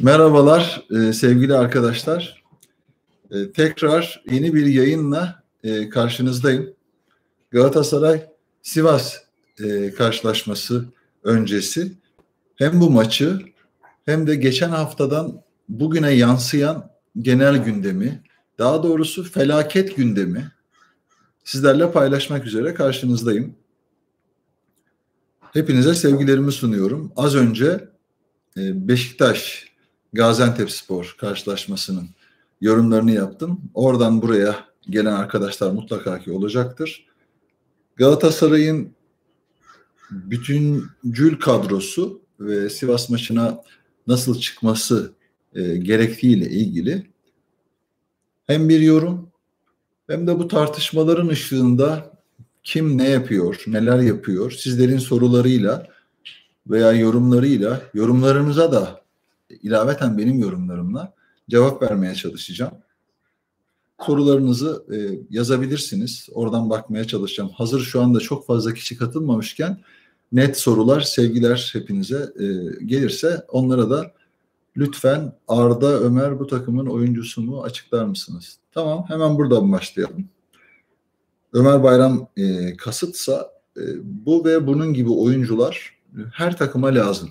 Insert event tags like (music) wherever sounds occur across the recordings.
Merhabalar e, sevgili arkadaşlar. E, tekrar yeni bir yayınla e, karşınızdayım. Galatasaray Sivas e, karşılaşması öncesi hem bu maçı hem de geçen haftadan bugüne yansıyan genel gündemi, daha doğrusu felaket gündemi sizlerle paylaşmak üzere karşınızdayım. Hepinize sevgilerimi sunuyorum. Az önce Beşiktaş Gaziantep Spor karşılaşmasının yorumlarını yaptım. Oradan buraya gelen arkadaşlar mutlaka ki olacaktır. Galatasaray'ın bütüncül kadrosu ve Sivas maçına nasıl çıkması e, gerektiğiyle ilgili hem bir yorum hem de bu tartışmaların ışığında kim ne yapıyor, neler yapıyor sizlerin sorularıyla veya yorumlarıyla, yorumlarınıza da ilaveten benim yorumlarımla cevap vermeye çalışacağım. Sorularınızı e, yazabilirsiniz. Oradan bakmaya çalışacağım. Hazır şu anda çok fazla kişi katılmamışken net sorular, sevgiler hepinize e, gelirse onlara da lütfen Arda Ömer bu takımın oyuncusu mu açıklar mısınız? Tamam hemen buradan başlayalım. Ömer Bayram e, kasıtsa e, bu ve bunun gibi oyuncular her takıma lazım.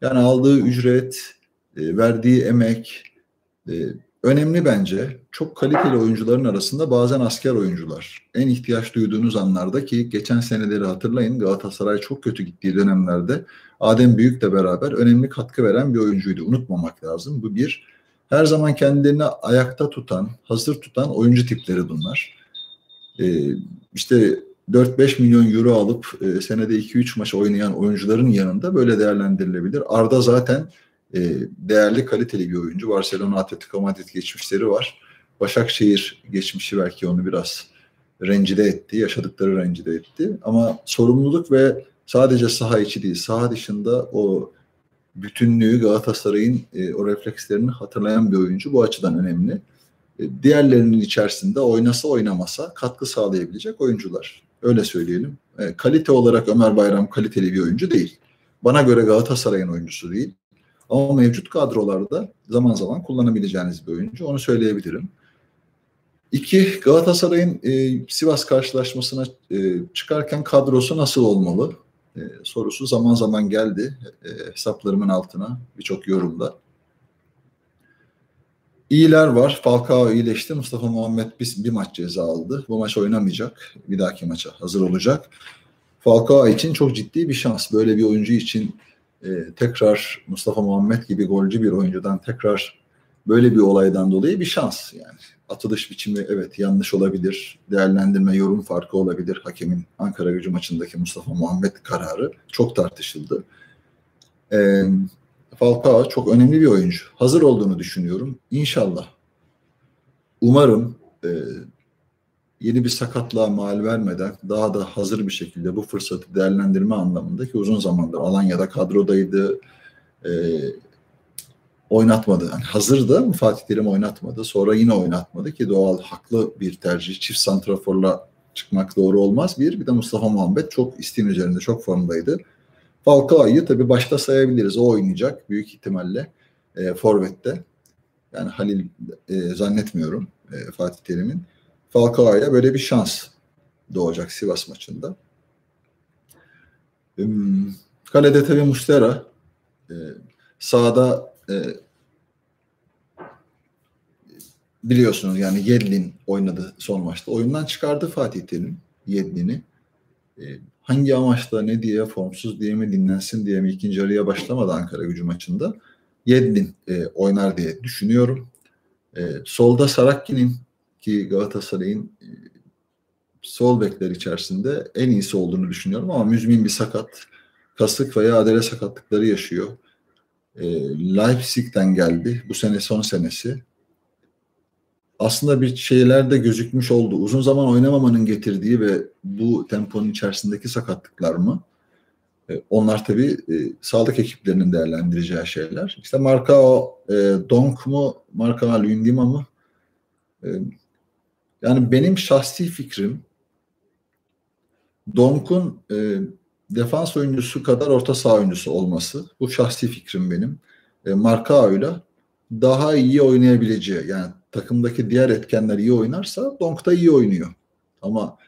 Yani aldığı ücret, e, verdiği emek e, önemli bence. Çok kaliteli oyuncuların arasında bazen asker oyuncular. En ihtiyaç duyduğunuz anlarda ki geçen seneleri hatırlayın Galatasaray çok kötü gittiği dönemlerde Adem Büyük'le beraber önemli katkı veren bir oyuncuydu. Unutmamak lazım. Bu bir. Her zaman kendilerini ayakta tutan, hazır tutan oyuncu tipleri bunlar. Ee, işte 4-5 milyon euro alıp e, senede 2-3 maç oynayan oyuncuların yanında böyle değerlendirilebilir. Arda zaten e, değerli, kaliteli bir oyuncu. Barcelona, Atletico Madrid geçmişleri var. Başakşehir geçmişi belki onu biraz rencide etti, yaşadıkları rencide etti. Ama sorumluluk ve sadece saha içi değil, saha dışında o bütünlüğü Galatasaray'ın e, o reflekslerini hatırlayan bir oyuncu. Bu açıdan önemli. E, diğerlerinin içerisinde oynasa oynamasa katkı sağlayabilecek oyuncular. Öyle söyleyelim. E, kalite olarak Ömer Bayram kaliteli bir oyuncu değil. Bana göre Galatasaray'ın oyuncusu değil. Ama mevcut kadrolarda zaman zaman kullanabileceğiniz bir oyuncu. Onu söyleyebilirim. İki, Galatasaray'ın e, Sivas karşılaşmasına e, çıkarken kadrosu nasıl olmalı? E, sorusu zaman zaman geldi e, hesaplarımın altına birçok yorumda. İyiler var. Falcao iyileşti. Mustafa Muhammed bir, bir maç ceza aldı. Bu maç oynamayacak. Bir dahaki maça hazır olacak. Falcao için çok ciddi bir şans. Böyle bir oyuncu için e, tekrar Mustafa Muhammed gibi golcü bir oyuncudan tekrar böyle bir olaydan dolayı bir şans yani. Atılış biçimi evet yanlış olabilir. Değerlendirme, yorum farkı olabilir. Hakemin Ankara gücü maçındaki Mustafa Muhammed kararı çok tartışıldı. Ee, Falcao çok önemli bir oyuncu. Hazır olduğunu düşünüyorum. İnşallah. Umarım e, yeni bir sakatlığa mal vermeden daha da hazır bir şekilde bu fırsatı değerlendirme anlamında ki uzun zamandır Alanya'da kadrodaydı. E, oynatmadı. Yani hazırdı ama Fatih Terim oynatmadı. Sonra yine oynatmadı ki doğal haklı bir tercih. Çift santraforla çıkmak doğru olmaz. Bir, bir de Mustafa Muhammed çok isteğin üzerinde çok formdaydı. Falcao'yu tabii başta sayabiliriz. O oynayacak büyük ihtimalle e, Forvet'te. Yani Halil e, zannetmiyorum e, Fatih Terim'in. Falcao'ya böyle bir şans doğacak Sivas maçında. Kalede tabii Mustera. E, sağda e, biliyorsunuz yani Yedlin oynadı son maçta. Oyundan çıkardı Fatih Terim Yedlin'i. E, hangi amaçla ne diye formsuz diye mi dinlensin diye mi ikinci araya başlamadı Ankara gücü maçında. Yedlin e, oynar diye düşünüyorum. E, solda Sarakki'nin ki Galatasaray'ın e, sol bekler içerisinde en iyisi olduğunu düşünüyorum ama müzmin bir sakat. Kasık veya adele sakatlıkları yaşıyor. E, Leipzig'ten geldi. Bu sene son senesi aslında bir şeyler de gözükmüş oldu. Uzun zaman oynamamanın getirdiği ve bu temponun içerisindeki sakatlıklar mı? E, onlar tabii e, sağlık ekiplerinin değerlendireceği şeyler. İşte marka o e, Donk mu, marka Lündima mı? E, yani benim şahsi fikrim Donk'un e, defans oyuncusu kadar orta saha oyuncusu olması. Bu şahsi fikrim benim. E, Marka daha iyi oynayabileceği yani takımdaki diğer etkenler iyi oynarsa Donk da iyi oynuyor. Ama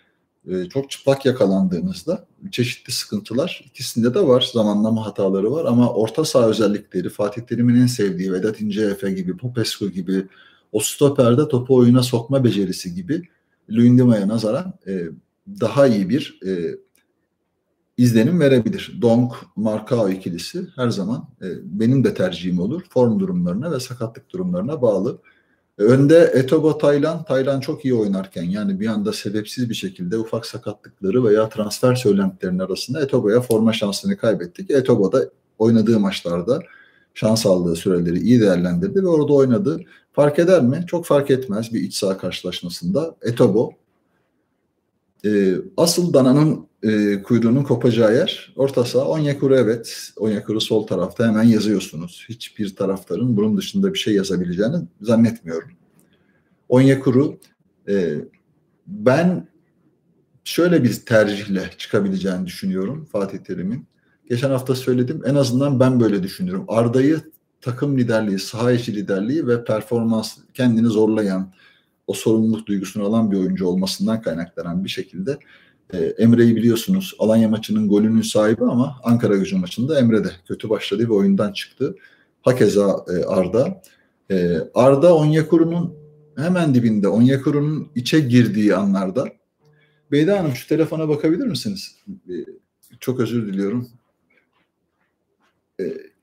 e, çok çıplak yakalandığınızda çeşitli sıkıntılar ikisinde de var. Zamanlama hataları var ama orta saha özellikleri Fatih Terim'in en sevdiği Vedat İnceefe gibi, Popescu gibi o stoperde topu oyuna sokma becerisi gibi Luyendama'ya nazaran e, daha iyi bir e, izlenim verebilir. Donk, Markao ikilisi her zaman e, benim de tercihim olur. Form durumlarına ve sakatlık durumlarına bağlı. Önde Etobo Taylan, Taylan çok iyi oynarken yani bir anda sebepsiz bir şekilde ufak sakatlıkları veya transfer söylentilerinin arasında Etobo'ya forma şansını kaybettik. Etobo da oynadığı maçlarda şans aldığı süreleri iyi değerlendirdi ve orada oynadı. Fark eder mi? Çok fark etmez bir iç saha karşılaşmasında. Etobo e, asıl dananın e, kuyruğunun kopacağı yer orta saha. Onyekuru evet. Onyekuru sol tarafta hemen yazıyorsunuz. Hiçbir taraftarın bunun dışında bir şey yazabileceğini zannetmiyorum. Onyekuru e, ben şöyle bir tercihle çıkabileceğini düşünüyorum Fatih Terim'in. Geçen hafta söyledim. En azından ben böyle düşünüyorum. Arda'yı takım liderliği, saha içi liderliği ve performans kendini zorlayan, o sorumluluk duygusunu alan bir oyuncu olmasından kaynaklanan bir şekilde e, Emre'yi biliyorsunuz Alanya maçının golünün sahibi ama Ankara gücü maçında Emre de kötü başladı ve oyundan çıktı. Hakeza e, Arda. E, Arda Onyekuru'nun hemen dibinde Onyekuru'nun içe girdiği anlarda Beyda Hanım şu telefona bakabilir misiniz? Çok özür diliyorum.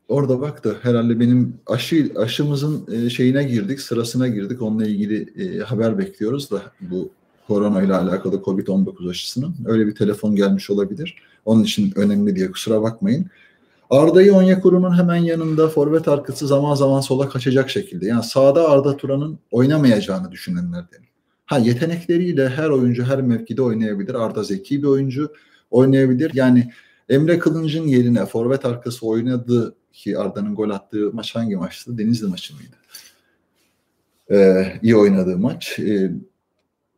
Orada baktı. Herhalde benim aşı aşımızın şeyine girdik, sırasına girdik. Onunla ilgili haber bekliyoruz da bu korona ile alakalı Covid-19 aşısının. Öyle bir telefon gelmiş olabilir. Onun için önemli diye kusura bakmayın. Arda'yı Onyekuru'nun hemen yanında forvet arkası zaman zaman sola kaçacak şekilde. Yani sağda Arda Turan'ın oynamayacağını düşünenlerden. Ha yetenekleriyle her oyuncu her mevkide oynayabilir. Arda zeki bir oyuncu oynayabilir. Yani Emre Kılınç'ın yerine forvet arkası oynadı ki Arda'nın gol attığı maç hangi maçtı? Denizli maçı mıydı? Ee, iyi oynadığı maç. Ee,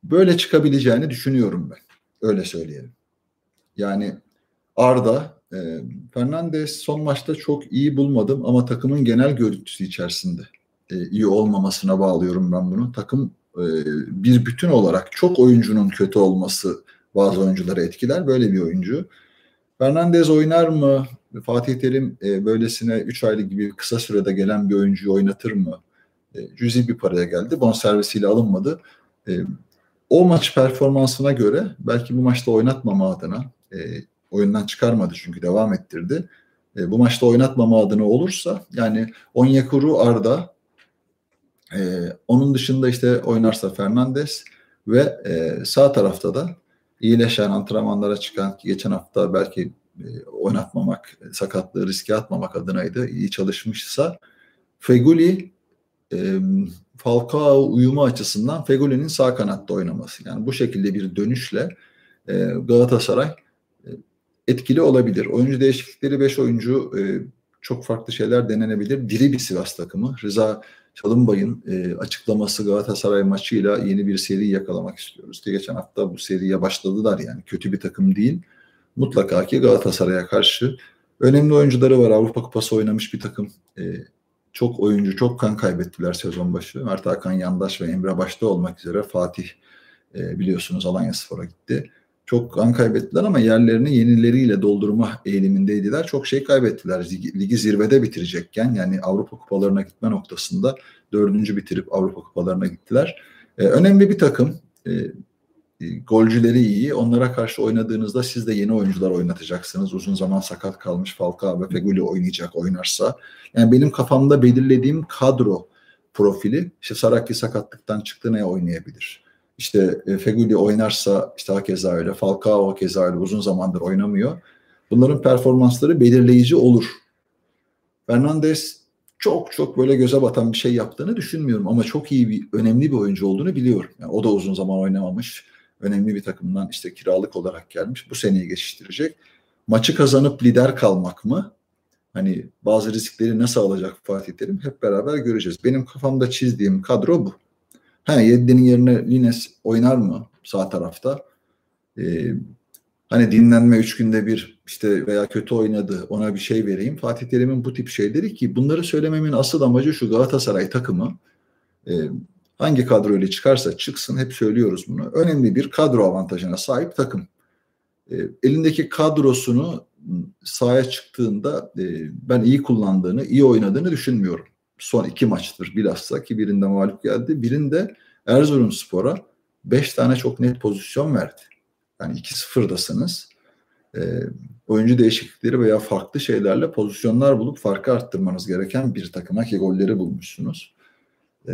böyle çıkabileceğini düşünüyorum ben. Öyle söyleyelim. Yani Arda, e, Fernandes son maçta çok iyi bulmadım ama takımın genel görüntüsü içerisinde e, iyi olmamasına bağlıyorum ben bunu. Takım e, bir bütün olarak çok oyuncunun kötü olması bazı oyuncuları etkiler. Böyle bir oyuncu. Fernandez oynar mı? Fatih Terim e, böylesine 3 aylık gibi kısa sürede gelen bir oyuncuyu oynatır mı? E, cüzi bir paraya geldi. Bonservisiyle alınmadı. E, o maç performansına göre belki bu maçta oynatmama adına e, oyundan çıkarmadı çünkü devam ettirdi. E, bu maçta oynatmama adına olursa yani Onyekuru Arda e, onun dışında işte oynarsa Fernandes ve e, sağ tarafta da iyileşen antrenmanlara çıkan ki geçen hafta belki e, oynatmamak, sakatlığı riske atmamak adınaydı. iyi çalışmışsa Feguli e, Falcao uyumu açısından Fegoli'nin sağ kanatta oynaması. Yani bu şekilde bir dönüşle e, Galatasaray e, etkili olabilir. Oyuncu değişiklikleri 5 oyuncu e, çok farklı şeyler denenebilir. Diri bir Sivas takımı. Rıza Çalınbay'ın e, açıklaması Galatasaray maçıyla yeni bir seri yakalamak istiyoruz. Diye geçen hafta bu seriye başladılar yani kötü bir takım değil. Mutlaka ki Galatasaray'a karşı önemli oyuncuları var. Avrupa Kupası oynamış bir takım. E, çok oyuncu, çok kan kaybettiler sezon başı. Mert Hakan Yandaş ve Emre başta olmak üzere Fatih e, biliyorsunuz Alanya Spor'a gitti. Çok kan kaybettiler ama yerlerini yenileriyle doldurma eğilimindeydiler. Çok şey kaybettiler. Ligi, zirvede bitirecekken yani Avrupa kupalarına gitme noktasında dördüncü bitirip Avrupa kupalarına gittiler. E, önemli bir takım. E, golcüleri iyi. Onlara karşı oynadığınızda siz de yeni oyuncular oynatacaksınız. Uzun zaman sakat kalmış Falcao ve Feguli oynayacak oynarsa. Yani benim kafamda belirlediğim kadro profili işte Saraki sakatlıktan çıktı ne oynayabilir? İşte e, Feguli oynarsa işte hakeza öyle. Falcao hakeza öyle uzun zamandır oynamıyor. Bunların performansları belirleyici olur. Fernandes çok çok böyle göze batan bir şey yaptığını düşünmüyorum ama çok iyi bir önemli bir oyuncu olduğunu biliyorum. Yani o da uzun zaman oynamamış önemli bir takımdan işte kiralık olarak gelmiş. Bu seneyi geçiştirecek. Maçı kazanıp lider kalmak mı? Hani bazı riskleri nasıl alacak Fatih Terim hep beraber göreceğiz. Benim kafamda çizdiğim kadro bu. Ha Yedlin'in yerine Lines oynar mı sağ tarafta? Ee, hani dinlenme üç günde bir işte veya kötü oynadı ona bir şey vereyim. Fatih Terim'in bu tip şeyleri ki bunları söylememin asıl amacı şu Galatasaray takımı e, hangi kadroyla çıkarsa çıksın hep söylüyoruz bunu. Önemli bir kadro avantajına sahip takım. E, elindeki kadrosunu sahaya çıktığında e, ben iyi kullandığını, iyi oynadığını düşünmüyorum. Son iki maçtır bilhassa ki birinde mağlup geldi. Birinde Erzurumspor'a beş tane çok net pozisyon verdi. Yani 2-0'dasınız. E, oyuncu değişiklikleri veya farklı şeylerle pozisyonlar bulup farkı arttırmanız gereken bir takıma ki golleri bulmuşsunuz. E,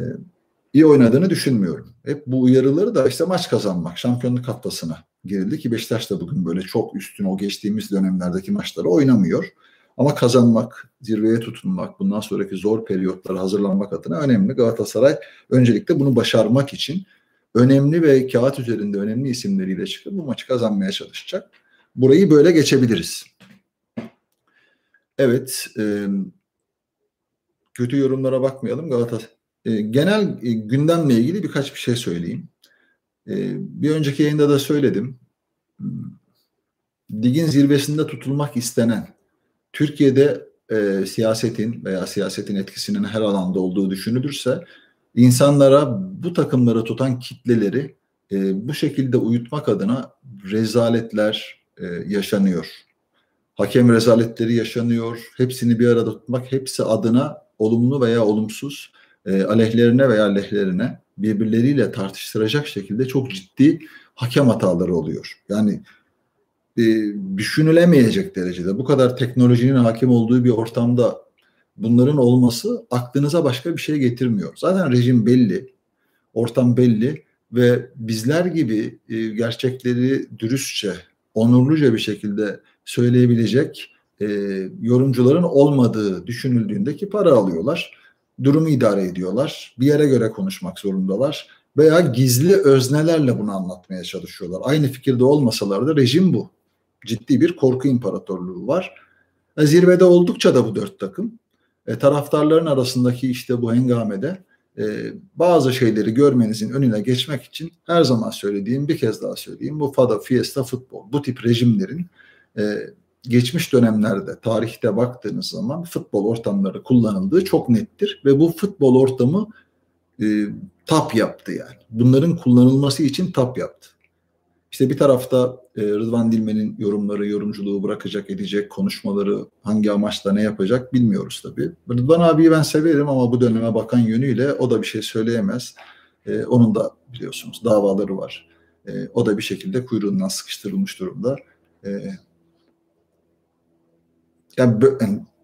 iyi oynadığını düşünmüyorum. Hep bu uyarıları da işte maç kazanmak, şampiyonluk haftasına girildi ki Beşiktaş da bugün böyle çok üstün o geçtiğimiz dönemlerdeki maçları oynamıyor. Ama kazanmak, zirveye tutunmak, bundan sonraki zor periyotlara hazırlanmak adına önemli. Galatasaray öncelikle bunu başarmak için önemli ve kağıt üzerinde önemli isimleriyle çıkıp bu maçı kazanmaya çalışacak. Burayı böyle geçebiliriz. Evet, e, kötü yorumlara bakmayalım. Galatasaray e, genel e, gündemle ilgili birkaç bir şey söyleyeyim. E, bir önceki yayında da söyledim. Ligin zirvesinde tutulmak istenen Türkiye'de e, siyasetin veya siyasetin etkisinin her alanda olduğu düşünülürse insanlara bu takımları tutan kitleleri e, bu şekilde uyutmak adına rezaletler e, yaşanıyor. Hakem rezaletleri yaşanıyor. Hepsini bir arada tutmak, hepsi adına olumlu veya olumsuz e, aleyhlerine veya lehlerine birbirleriyle tartıştıracak şekilde çok ciddi hakem hataları oluyor. Yani e, düşünülemeyecek derecede bu kadar teknolojinin hakim olduğu bir ortamda bunların olması aklınıza başka bir şey getirmiyor. Zaten rejim belli, ortam belli ve bizler gibi e, gerçekleri dürüstçe, onurluca bir şekilde söyleyebilecek e, yorumcuların olmadığı düşünüldüğünde ki para alıyorlar durumu idare ediyorlar. Bir yere göre konuşmak zorundalar veya gizli öznelerle bunu anlatmaya çalışıyorlar. Aynı fikirde olmasalar da rejim bu. Ciddi bir korku imparatorluğu var. E, zirvede oldukça da bu dört takım. E, taraftarların arasındaki işte bu hengamede e, bazı şeyleri görmenizin önüne geçmek için her zaman söylediğim bir kez daha söyleyeyim. Bu FADA, Fiesta, futbol bu tip rejimlerin e, geçmiş dönemlerde tarihte baktığınız zaman futbol ortamları kullanıldığı çok nettir ve bu futbol ortamı e, tap yaptı yani. Bunların kullanılması için tap yaptı. İşte bir tarafta e, Rıdvan Dilmen'in yorumları, yorumculuğu bırakacak, edecek, konuşmaları hangi amaçla ne yapacak bilmiyoruz tabii. Rıdvan abiyi ben severim ama bu döneme bakan yönüyle o da bir şey söyleyemez. E, onun da biliyorsunuz davaları var. E, o da bir şekilde kuyruğundan sıkıştırılmış durumda. E, yani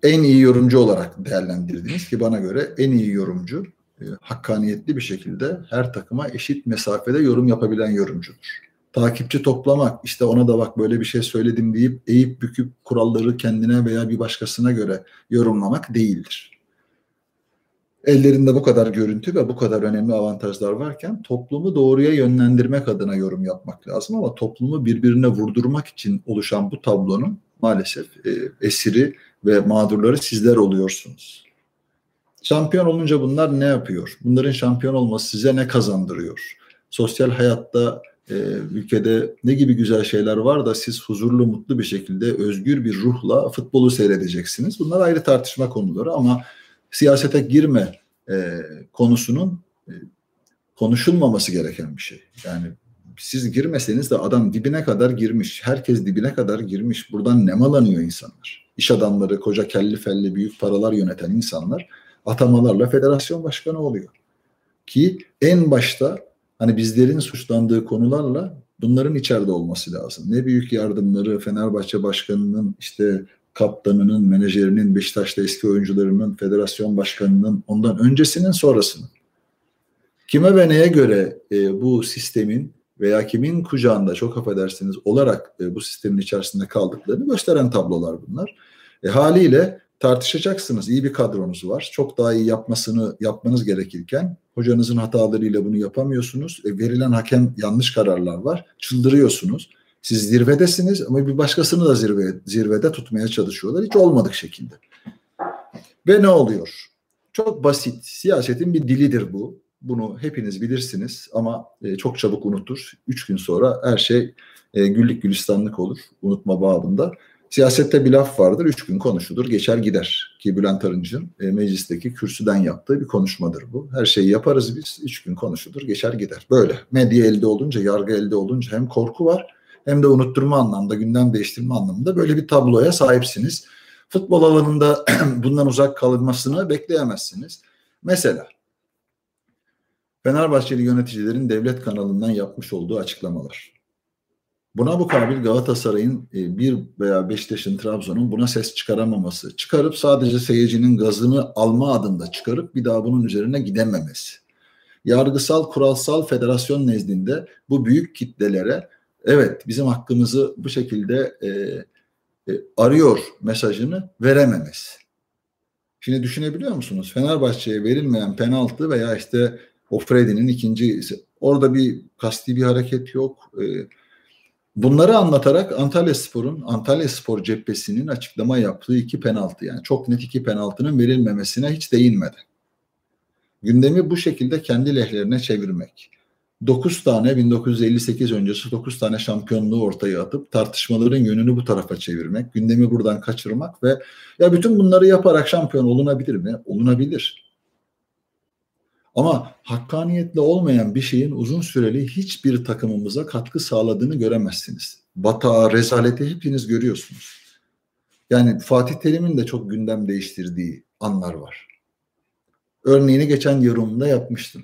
en iyi yorumcu olarak değerlendirdiniz ki bana göre en iyi yorumcu e, hakkaniyetli bir şekilde her takıma eşit mesafede yorum yapabilen yorumcudur. Takipçi toplamak, işte ona da bak böyle bir şey söyledim deyip eğip büküp kuralları kendine veya bir başkasına göre yorumlamak değildir. Ellerinde bu kadar görüntü ve bu kadar önemli avantajlar varken toplumu doğruya yönlendirmek adına yorum yapmak lazım ama toplumu birbirine vurdurmak için oluşan bu tablonun maalesef e, esiri ve mağdurları sizler oluyorsunuz. Şampiyon olunca bunlar ne yapıyor? Bunların şampiyon olması size ne kazandırıyor? Sosyal hayatta e, ülkede ne gibi güzel şeyler var da siz huzurlu, mutlu bir şekilde özgür bir ruhla futbolu seyredeceksiniz. Bunlar ayrı tartışma konuları ama siyasete girme e, konusunun e, konuşulmaması gereken bir şey. Yani siz girmeseniz de adam dibine kadar girmiş. Herkes dibine kadar girmiş. Buradan nemalanıyor insanlar. İş adamları, koca kelli felli büyük paralar yöneten insanlar atamalarla federasyon başkanı oluyor. Ki en başta hani bizlerin suçlandığı konularla bunların içeride olması lazım. Ne büyük yardımları Fenerbahçe başkanının işte kaptanının, menajerinin, Beşiktaş'ta eski oyuncularının, federasyon başkanının ondan öncesinin sonrasının. Kime ve neye göre e, bu sistemin veya kimin kucağında çok affedersiniz olarak e, bu sistemin içerisinde kaldıklarını gösteren tablolar bunlar. E, haliyle tartışacaksınız. İyi bir kadronuz var. Çok daha iyi yapmasını yapmanız gerekirken hocanızın hatalarıyla bunu yapamıyorsunuz. E, verilen hakem yanlış kararlar var. Çıldırıyorsunuz. Siz zirvedesiniz ama bir başkasını da zirve, zirvede tutmaya çalışıyorlar. Hiç olmadık şekilde. Ve ne oluyor? Çok basit. Siyasetin bir dilidir bu Bunu hepiniz bilirsiniz ama e, çok çabuk unutur. Üç gün sonra her şey e, güllük gülistanlık olur unutma babında. Siyasette bir laf vardır, üç gün konuşulur, geçer gider. Ki Bülent Arınç'ın e, meclisteki kürsüden yaptığı bir konuşmadır bu. Her şeyi yaparız biz, üç gün konuşulur, geçer gider. Böyle. Medya elde olunca, yargı elde olunca hem korku var hem de unutturma anlamda, gündem değiştirme anlamında böyle bir tabloya sahipsiniz. Futbol alanında (clears throat) bundan uzak kalınmasını bekleyemezsiniz. Mesela Fenerbahçeli yöneticilerin devlet kanalından yapmış olduğu açıklamalar. Buna bu kabil Galatasaray'ın e, bir veya Beşiktaş'ın Trabzon'un buna ses çıkaramaması, çıkarıp sadece seyircinin gazını alma adında çıkarıp bir daha bunun üzerine gidememesi. Yargısal, kuralsal federasyon nezdinde bu büyük kitlelere evet bizim hakkımızı bu şekilde e, e, arıyor mesajını verememesi. Şimdi düşünebiliyor musunuz? Fenerbahçe'ye verilmeyen penaltı veya işte o Freddy'nin ikinci orada bir kasti bir hareket yok. E, bunları anlatarak Antalya Spor'un Antalya Spor cephesinin açıklama yaptığı iki penaltı yani çok net iki penaltının verilmemesine hiç değinmedi. Gündemi bu şekilde kendi lehlerine çevirmek. 9 tane 1958 öncesi 9 tane şampiyonluğu ortaya atıp tartışmaların yönünü bu tarafa çevirmek, gündemi buradan kaçırmak ve ya bütün bunları yaparak şampiyon olunabilir mi? Olunabilir. Ama hakkaniyetle olmayan bir şeyin uzun süreli hiçbir takımımıza katkı sağladığını göremezsiniz. Batağı, rezaleti hepiniz görüyorsunuz. Yani Fatih Terim'in de çok gündem değiştirdiği anlar var. Örneğini geçen yorumda yapmıştım.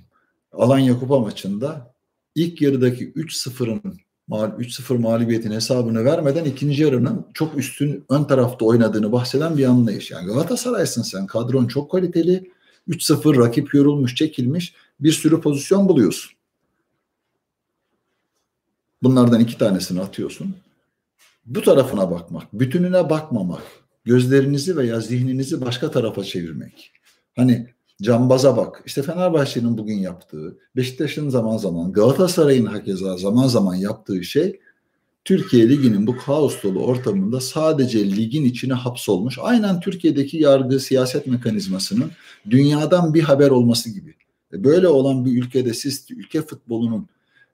Alanya Kupa maçında ilk yarıdaki 3-0'ın 3-0 mağlubiyetin hesabını vermeden ikinci yarının çok üstün ön tarafta oynadığını bahseden bir anlayış. Yani Galatasaray'sın sen kadron çok kaliteli 3-0 rakip yorulmuş çekilmiş bir sürü pozisyon buluyorsun. Bunlardan iki tanesini atıyorsun. Bu tarafına bakmak, bütününe bakmamak, gözlerinizi veya zihninizi başka tarafa çevirmek. Hani cambaza bak. İşte Fenerbahçe'nin bugün yaptığı, Beşiktaş'ın zaman zaman, Galatasaray'ın hakeza zaman zaman yaptığı şey Türkiye Ligi'nin bu kaos dolu ortamında sadece ligin içine hapsolmuş. Aynen Türkiye'deki yargı siyaset mekanizmasının dünyadan bir haber olması gibi. E, böyle olan bir ülkede siz ülke futbolunun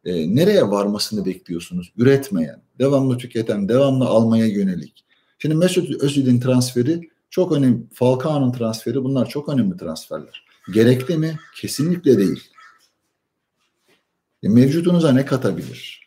e, nereye varmasını bekliyorsunuz? Üretmeyen, devamlı tüketen, devamlı almaya yönelik. Şimdi Mesut Özil'in transferi çok önemli. Falcao'nun transferi bunlar çok önemli transferler. Gerekli mi? Kesinlikle değil. E, mevcudunuza ne katabilir?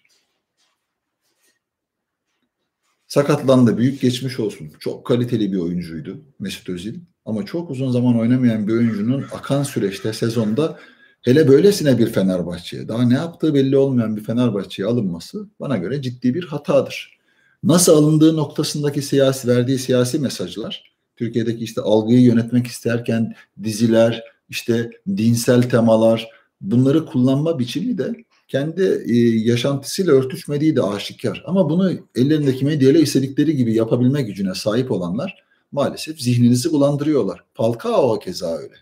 Sakatlandı. Büyük geçmiş olsun. Çok kaliteli bir oyuncuydu Mesut Özil. Ama çok uzun zaman oynamayan bir oyuncunun akan süreçte sezonda hele böylesine bir Fenerbahçe'ye daha ne yaptığı belli olmayan bir Fenerbahçe'ye alınması bana göre ciddi bir hatadır. Nasıl alındığı noktasındaki siyasi verdiği siyasi mesajlar Türkiye'deki işte algıyı yönetmek isterken diziler, işte dinsel temalar bunları kullanma biçimi de kendi e, yaşantısıyla örtüşmediği de aşikar. Ama bunu ellerindeki medyayla istedikleri gibi yapabilme gücüne sahip olanlar maalesef zihninizi bulandırıyorlar. Falcao keza öyle.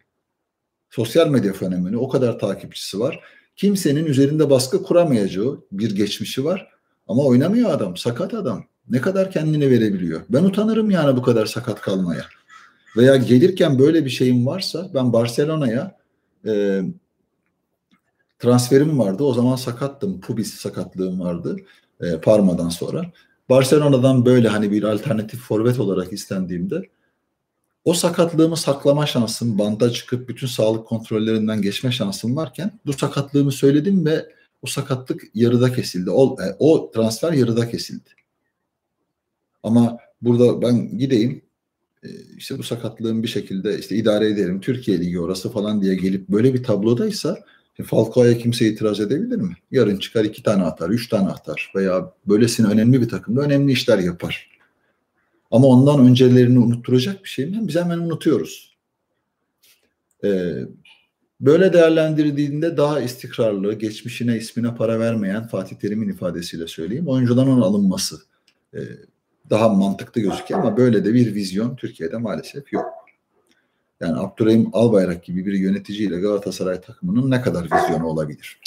Sosyal medya fenomeni o kadar takipçisi var. Kimsenin üzerinde baskı kuramayacağı bir geçmişi var. Ama oynamıyor adam, sakat adam. Ne kadar kendini verebiliyor. Ben utanırım yani bu kadar sakat kalmaya. Veya gelirken böyle bir şeyim varsa ben Barcelona'ya e, transferim vardı. O zaman sakattım. Pubis sakatlığım vardı e, Parma'dan sonra. Barcelona'dan böyle hani bir alternatif forvet olarak istendiğimde o sakatlığımı saklama şansım, banda çıkıp bütün sağlık kontrollerinden geçme şansım varken bu sakatlığımı söyledim ve o sakatlık yarıda kesildi. O, e, o transfer yarıda kesildi. Ama burada ben gideyim e, işte bu sakatlığın bir şekilde işte idare ederim. Türkiye Ligi orası falan diye gelip böyle bir tablodaysa Falcao'ya kimse itiraz edebilir mi? Yarın çıkar iki tane atar, üç tane atar veya böylesine önemli bir takımda önemli işler yapar. Ama ondan öncelerini unutturacak bir şey mi? Biz hemen unutuyoruz. Ee, böyle değerlendirdiğinde daha istikrarlı, geçmişine, ismine para vermeyen Fatih Terim'in ifadesiyle söyleyeyim. Oyuncudan alınması e, daha mantıklı gözüküyor ama böyle de bir vizyon Türkiye'de maalesef yok. Yani Abdurrahim Albayrak gibi bir yöneticiyle Galatasaray takımının ne kadar vizyonu olabilir?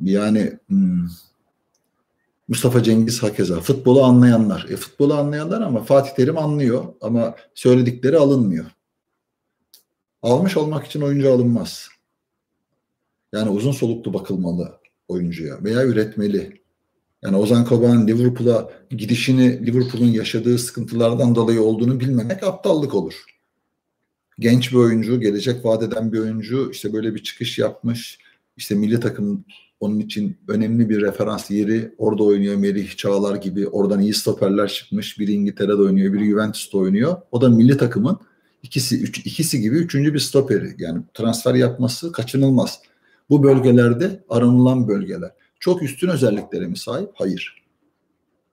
Yani hmm, Mustafa Cengiz hakeza futbolu anlayanlar. E, futbolu anlayanlar ama Fatih Terim anlıyor ama söyledikleri alınmıyor. Almış olmak için oyuncu alınmaz. Yani uzun soluklu bakılmalı oyuncuya veya üretmeli. Yani Ozan Kabak'ın Liverpool'a gidişini Liverpool'un yaşadığı sıkıntılardan dolayı olduğunu bilmemek aptallık olur. Genç bir oyuncu, gelecek vadeden bir oyuncu işte böyle bir çıkış yapmış. İşte milli takım onun için önemli bir referans yeri. Orada oynuyor Merih Çağlar gibi. Oradan iyi stoperler çıkmış. Biri İngiltere'de oynuyor, biri Juventus'ta oynuyor. O da milli takımın ikisi üç, ikisi gibi üçüncü bir stoperi. Yani transfer yapması kaçınılmaz. Bu bölgelerde aranılan bölgeler. Çok üstün özelliklere mi sahip? Hayır.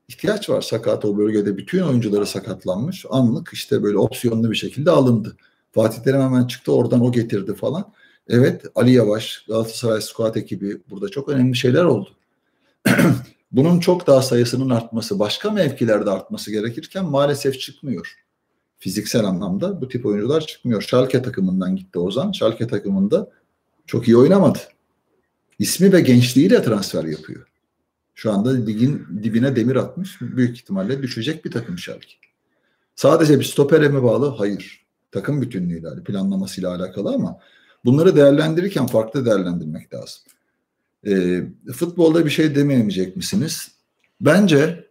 İhtiyaç var sakat o bölgede. Bütün oyuncuları sakatlanmış. Anlık işte böyle opsiyonlu bir şekilde alındı. Fatih Terim hemen çıktı oradan o getirdi falan. Evet Ali Yavaş, Galatasaray Squad ekibi burada çok önemli şeyler oldu. (clears throat) Bunun çok daha sayısının artması, başka mevkilerde artması gerekirken maalesef çıkmıyor. Fiziksel anlamda bu tip oyuncular çıkmıyor. Schalke takımından gitti Ozan. Schalke takımında çok iyi oynamadı. İsmi ve gençliğiyle transfer yapıyor. Şu anda ligin dibine demir atmış. Büyük ihtimalle düşecek bir takım Schalke. Sadece bir stopere mi bağlı? Hayır. Takım bütünlüğüyle, planlamasıyla alakalı ama Bunları değerlendirirken farklı değerlendirmek lazım. E, futbolda bir şey demeyemeyecek misiniz? Bence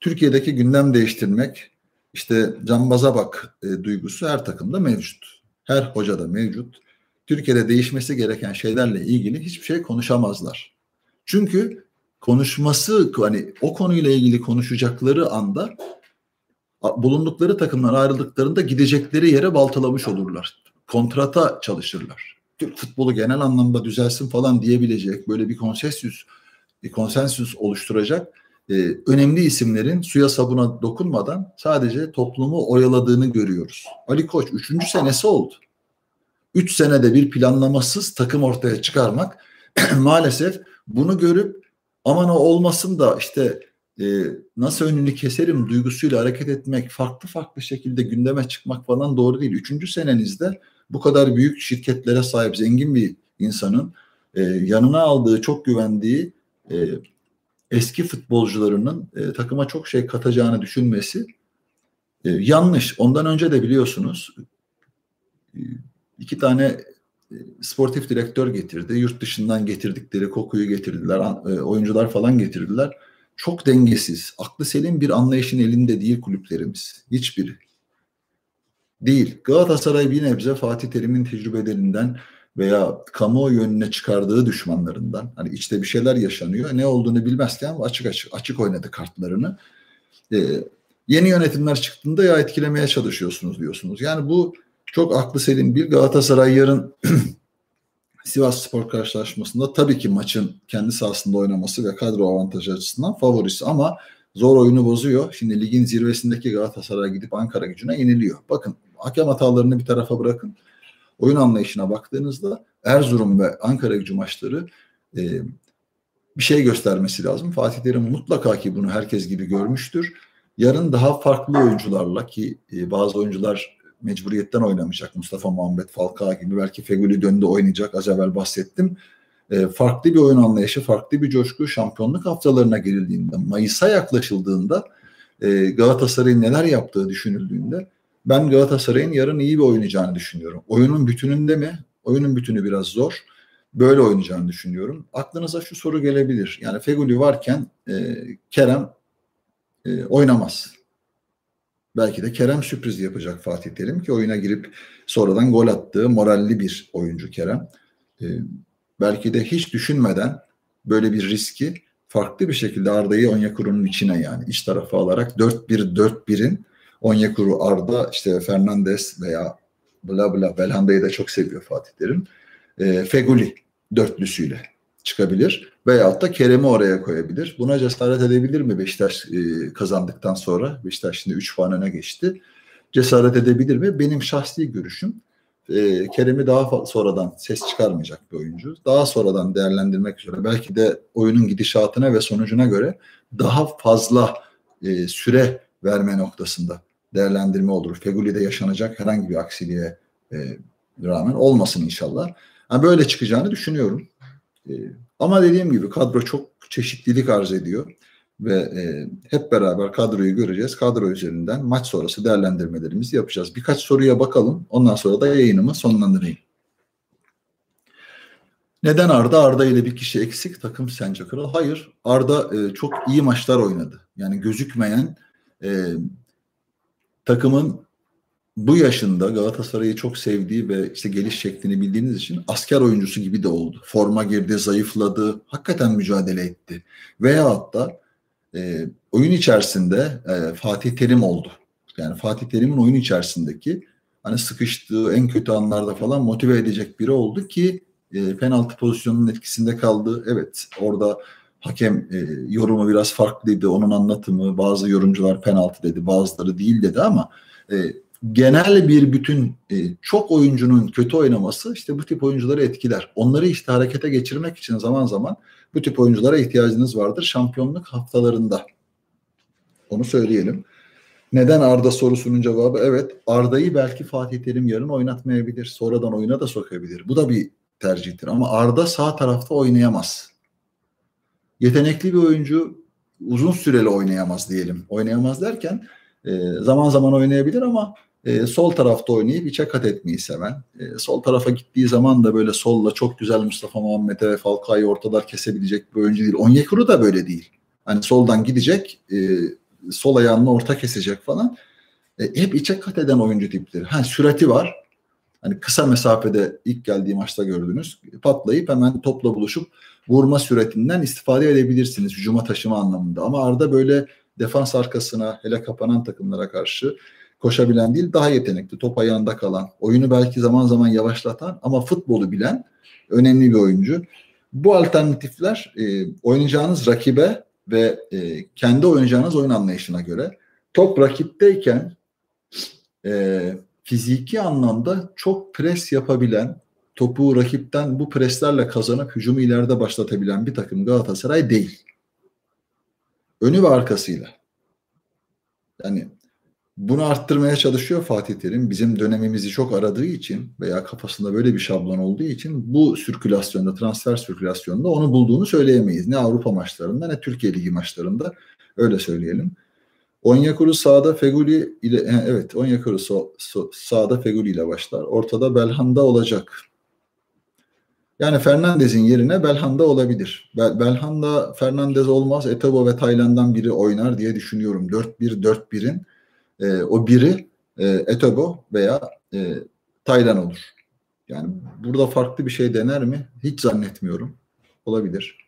Türkiye'deki gündem değiştirmek işte cambaza bak e, duygusu her takımda mevcut. Her hocada mevcut. Türkiye'de değişmesi gereken şeylerle ilgili hiçbir şey konuşamazlar. Çünkü konuşması hani o konuyla ilgili konuşacakları anda bulundukları takımdan ayrıldıklarında gidecekleri yere baltalamış olurlar kontrata çalışırlar. Türk futbolu genel anlamda düzelsin falan diyebilecek böyle bir konsensüs bir konsensüs oluşturacak e, önemli isimlerin suya sabuna dokunmadan sadece toplumu oyaladığını görüyoruz. Ali Koç 3. senesi oldu. 3 senede bir planlamasız takım ortaya çıkarmak (clears throat) maalesef bunu görüp aman o olmasın da işte e, nasıl önünü keserim duygusuyla hareket etmek, farklı farklı şekilde gündeme çıkmak falan doğru değil. Üçüncü senenizde bu kadar büyük şirketlere sahip zengin bir insanın e, yanına aldığı, çok güvendiği e, eski futbolcularının e, takıma çok şey katacağını düşünmesi e, yanlış. Ondan önce de biliyorsunuz e, iki tane e, sportif direktör getirdi. Yurt dışından getirdikleri kokuyu getirdiler. E, oyuncular falan getirdiler. Çok dengesiz, aklı selim bir anlayışın elinde değil kulüplerimiz. Hiçbiri değil. Galatasaray bir nebze Fatih Terim'in tecrübelerinden veya kamuoyu yönüne çıkardığı düşmanlarından hani içte bir şeyler yaşanıyor. Ne olduğunu bilmezken açık açık açık oynadı kartlarını. Ee, yeni yönetimler çıktığında ya etkilemeye çalışıyorsunuz diyorsunuz. Yani bu çok aklı selim bir Galatasaray yarın (clears throat) Sivas Spor karşılaşmasında tabii ki maçın kendi sahasında oynaması ve kadro avantajı açısından favorisi ama zor oyunu bozuyor. Şimdi ligin zirvesindeki Galatasaray gidip Ankara gücüne yeniliyor. Bakın hakem hatalarını bir tarafa bırakın. Oyun anlayışına baktığınızda Erzurum ve Ankara gücü maçları e, bir şey göstermesi lazım. Fatih Terim mutlaka ki bunu herkes gibi görmüştür. Yarın daha farklı oyuncularla ki e, bazı oyuncular mecburiyetten oynamayacak. Mustafa Muhammed Falcao gibi belki Feguli döndü oynayacak. Az evvel bahsettim. E, farklı bir oyun anlayışı, farklı bir coşku şampiyonluk haftalarına girildiğinde, Mayıs'a yaklaşıldığında e, Galatasaray'ın neler yaptığı düşünüldüğünde ben Galatasaray'ın yarın iyi bir oynayacağını düşünüyorum. Oyunun bütününde mi? Oyunun bütünü biraz zor. Böyle oynayacağını düşünüyorum. Aklınıza şu soru gelebilir. Yani Feguli varken e, Kerem e, oynamaz. Belki de Kerem sürpriz yapacak Fatih Terim ki oyuna girip sonradan gol attığı moralli bir oyuncu Kerem. E, belki de hiç düşünmeden böyle bir riski farklı bir şekilde Arda'yı Onyekuru'nun içine yani iç tarafa alarak 4-1-4-1'in Onyekuru, Arda, işte Fernandes veya bla bla Belhanda'yı da çok seviyor Fatih Terim. E, Feguli dörtlüsüyle çıkabilir. Veyahut da Kerem'i oraya koyabilir. Buna cesaret edebilir mi Beşiktaş e, kazandıktan sonra? Beşiktaş şimdi 3 puan geçti. Cesaret edebilir mi? Benim şahsi görüşüm e, Kerem'i daha sonradan ses çıkarmayacak bir oyuncu. Daha sonradan değerlendirmek üzere belki de oyunun gidişatına ve sonucuna göre daha fazla e, süre verme noktasında değerlendirme olur. Feguli'de yaşanacak herhangi bir aksiliğe rağmen olmasın inşallah. Yani böyle çıkacağını düşünüyorum. E, ama dediğim gibi kadro çok çeşitlilik arz ediyor ve e, hep beraber kadroyu göreceğiz. Kadro üzerinden maç sonrası değerlendirmelerimizi yapacağız. Birkaç soruya bakalım. Ondan sonra da yayınımı sonlandırayım. Neden Arda? Arda ile bir kişi eksik takım sence kral? Hayır. Arda e, çok iyi maçlar oynadı. Yani gözükmeyen e, takımın bu yaşında Galatasaray'ı çok sevdiği ve işte geliş şeklini bildiğiniz için asker oyuncusu gibi de oldu. Forma girdi, zayıfladı, hakikaten mücadele etti. Veya hatta e, oyun içerisinde e, Fatih Terim oldu. Yani Fatih Terim'in oyun içerisindeki hani sıkıştığı en kötü anlarda falan motive edecek biri oldu ki e, penaltı pozisyonunun etkisinde kaldı. Evet orada hakem e, yorumu biraz farklıydı. Onun anlatımı bazı yorumcular penaltı dedi bazıları değil dedi ama e, genel bir bütün e, çok oyuncunun kötü oynaması işte bu tip oyuncuları etkiler. Onları işte harekete geçirmek için zaman zaman bu tip oyunculara ihtiyacınız vardır şampiyonluk haftalarında. Onu söyleyelim. Neden Arda sorusunun cevabı evet Arda'yı belki Fatih Terim yarın oynatmayabilir. Sonradan oyuna da sokabilir. Bu da bir tercihtir. Ama Arda sağ tarafta oynayamaz. Yetenekli bir oyuncu uzun süreli oynayamaz diyelim. Oynayamaz derken e, zaman zaman oynayabilir ama e, sol tarafta oynayıp içe kat etmeyi seven. E, sol tarafa gittiği zaman da böyle solla çok güzel Mustafa Muhammed'e ve Falcao'yu ortadan kesebilecek bir oyuncu değil. Onyekuru da böyle değil. Hani soldan gidecek, e, sol ayağını orta kesecek falan. E, hep içe kat eden oyuncu tipleri. Ha sürati var. Hani kısa mesafede ilk geldiği maçta gördünüz. Patlayıp hemen topla buluşup vurma süretinden istifade edebilirsiniz hücuma taşıma anlamında. Ama Arda böyle defans arkasına hele kapanan takımlara karşı koşabilen değil daha yetenekli top ayağında kalan oyunu belki zaman zaman yavaşlatan ama futbolu bilen önemli bir oyuncu. Bu alternatifler e, oynayacağınız rakibe ve e, kendi oynayacağınız oyun anlayışına göre top rakipteyken e, fiziki anlamda çok pres yapabilen topu rakipten bu preslerle kazanıp hücumu ileride başlatabilen bir takım Galatasaray değil. Önü ve arkasıyla. Yani bunu arttırmaya çalışıyor Fatih Terim. Bizim dönemimizi çok aradığı için veya kafasında böyle bir şablon olduğu için bu sirkülasyonda, transfer sirkülasyonda onu bulduğunu söyleyemeyiz. Ne Avrupa maçlarında ne Türkiye Ligi maçlarında öyle söyleyelim. Onyekuru sağda Feguli ile evet Onyekuru so, so, sağda Feguli ile başlar. Ortada Belhanda olacak. Yani Fernandez'in yerine Belhanda olabilir. Bel, Belhanda Fernandez olmaz. Etebo ve Tayland'dan biri oynar diye düşünüyorum. 4-1-4-1'in e, o biri e, Etogo veya e, Taylan olur. Yani burada farklı bir şey dener mi? Hiç zannetmiyorum. Olabilir.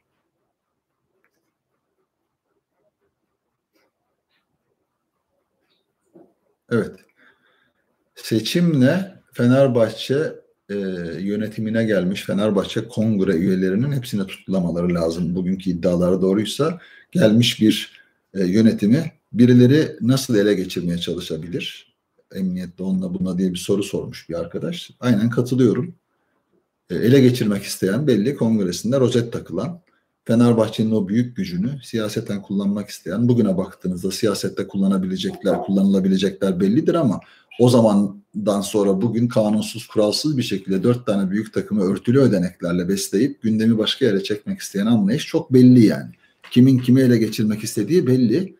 Evet. Seçimle Fenerbahçe e, yönetimine gelmiş Fenerbahçe kongre üyelerinin hepsine tutuklamaları lazım. Bugünkü iddialar doğruysa gelmiş bir e, yönetimi birileri nasıl ele geçirmeye çalışabilir? Emniyette onunla buna diye bir soru sormuş bir arkadaş. Aynen katılıyorum. E, ele geçirmek isteyen belli kongresinde rozet takılan Fenerbahçe'nin o büyük gücünü siyaseten kullanmak isteyen bugüne baktığınızda siyasette kullanabilecekler, kullanılabilecekler bellidir ama o zamandan sonra bugün kanunsuz, kuralsız bir şekilde dört tane büyük takımı örtülü ödeneklerle besleyip gündemi başka yere çekmek isteyen anlayış çok belli yani. Kimin kimi ele geçirmek istediği belli.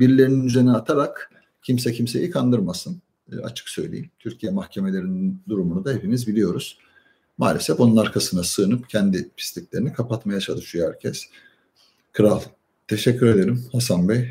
Birilerinin üzerine atarak kimse kimseyi kandırmasın. E, açık söyleyeyim. Türkiye mahkemelerinin durumunu da hepimiz biliyoruz maalesef onun arkasına sığınıp kendi pisliklerini kapatmaya çalışıyor herkes. Kral. Teşekkür ederim Hasan Bey.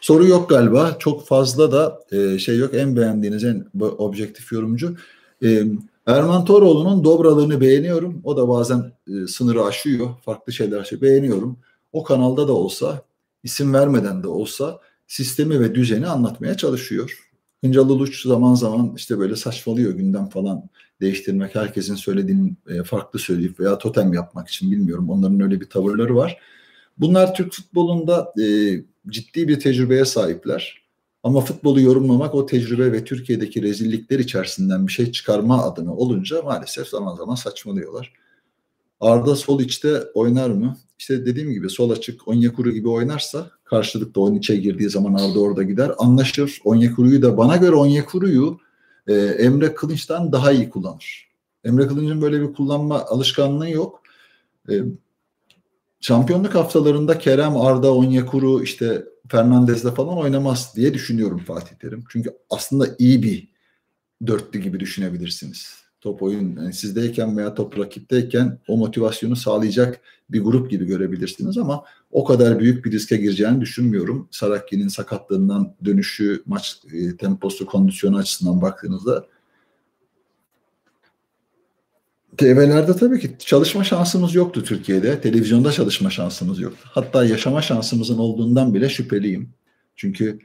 Soru yok galiba. Çok fazla da e, şey yok. En beğendiğiniz en objektif yorumcu. E, Erman Toroğlu'nun dobralığını beğeniyorum. O da bazen e, sınırı aşıyor. Farklı şeyler şey beğeniyorum. O kanalda da olsa, isim vermeden de olsa sistemi ve düzeni anlatmaya çalışıyor. Hıncal Uluç zaman zaman işte böyle saçmalıyor gündem falan değiştirmek, herkesin söylediğini e, farklı söyleyip veya totem yapmak için bilmiyorum. Onların öyle bir tavırları var. Bunlar Türk futbolunda e, ciddi bir tecrübeye sahipler. Ama futbolu yorumlamak o tecrübe ve Türkiye'deki rezillikler içerisinden bir şey çıkarma adına olunca maalesef zaman zaman saçmalıyorlar. Arda sol içte oynar mı? İşte dediğim gibi sol açık Onyekuru gibi oynarsa karşılıklı onun içe girdiği zaman Arda orada gider. Anlaşır. Onyekuru'yu da bana göre Onyekuru'yu e, Emre Kılınç'tan daha iyi kullanır. Emre Kılınç'ın böyle bir kullanma alışkanlığı yok. E, şampiyonluk haftalarında Kerem, Arda, Onyekuru, işte Fernandez'le falan oynamaz diye düşünüyorum Fatih Terim. Çünkü aslında iyi bir dörtlü gibi düşünebilirsiniz. Top oyun yani sizdeyken veya top rakipteyken o motivasyonu sağlayacak bir grup gibi görebilirsiniz ama o kadar büyük bir riske gireceğini düşünmüyorum. Sarakki'nin sakatlığından dönüşü, maç e, temposu, kondisyonu açısından baktığınızda TV'lerde tabii ki çalışma şansımız yoktu Türkiye'de. Televizyonda çalışma şansımız yoktu. Hatta yaşama şansımızın olduğundan bile şüpheliyim. Çünkü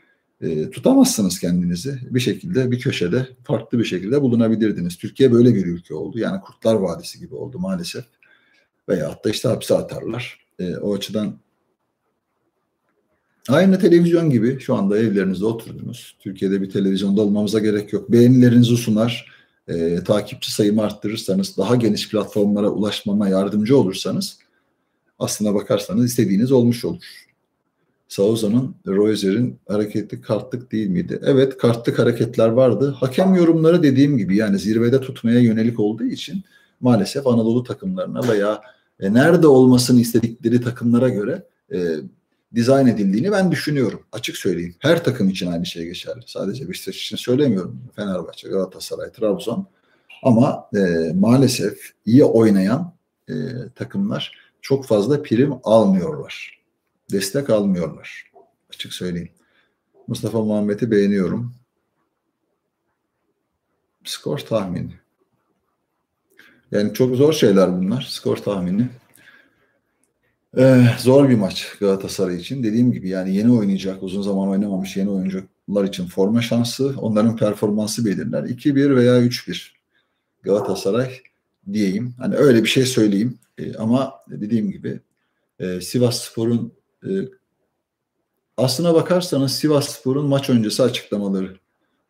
e, tutamazsınız kendinizi. Bir şekilde bir köşede farklı bir şekilde bulunabilirdiniz. Türkiye böyle bir ülke oldu. Yani Kurtlar Vadisi gibi oldu maalesef. Veya hatta işte hapse atarlar. E, o açıdan aynı televizyon gibi şu anda evlerinizde oturdunuz. Türkiye'de bir televizyonda olmamıza gerek yok. Beğenilerinizi sunar, e, takipçi sayımı arttırırsanız, daha geniş platformlara ulaşmama yardımcı olursanız aslına bakarsanız istediğiniz olmuş olur. Sauza'nın Royzer'in hareketli kartlık değil miydi? Evet kartlık hareketler vardı. Hakem yorumları dediğim gibi yani zirvede tutmaya yönelik olduğu için maalesef Anadolu takımlarına veya e, nerede olmasını istedikleri takımlara göre e, dizayn edildiğini ben düşünüyorum. Açık söyleyeyim. Her takım için aynı şey geçerli. Sadece Beşiktaş için söylemiyorum. Fenerbahçe, Galatasaray, Trabzon. Ama e, maalesef iyi oynayan e, takımlar çok fazla prim almıyorlar. Destek almıyorlar. Açık söyleyeyim. Mustafa Muhammed'i beğeniyorum. Skor tahmini. Yani çok zor şeyler bunlar. Skor tahmini. Ee, zor bir maç Galatasaray için. Dediğim gibi yani yeni oynayacak, uzun zaman oynamamış yeni oyuncular için forma şansı, onların performansı belirler. 2-1 veya 3-1 Galatasaray diyeyim. Hani öyle bir şey söyleyeyim. Ee, ama dediğim gibi e, Sivas Spor'un e, aslına bakarsanız Sivas Spor'un maç öncesi açıklamaları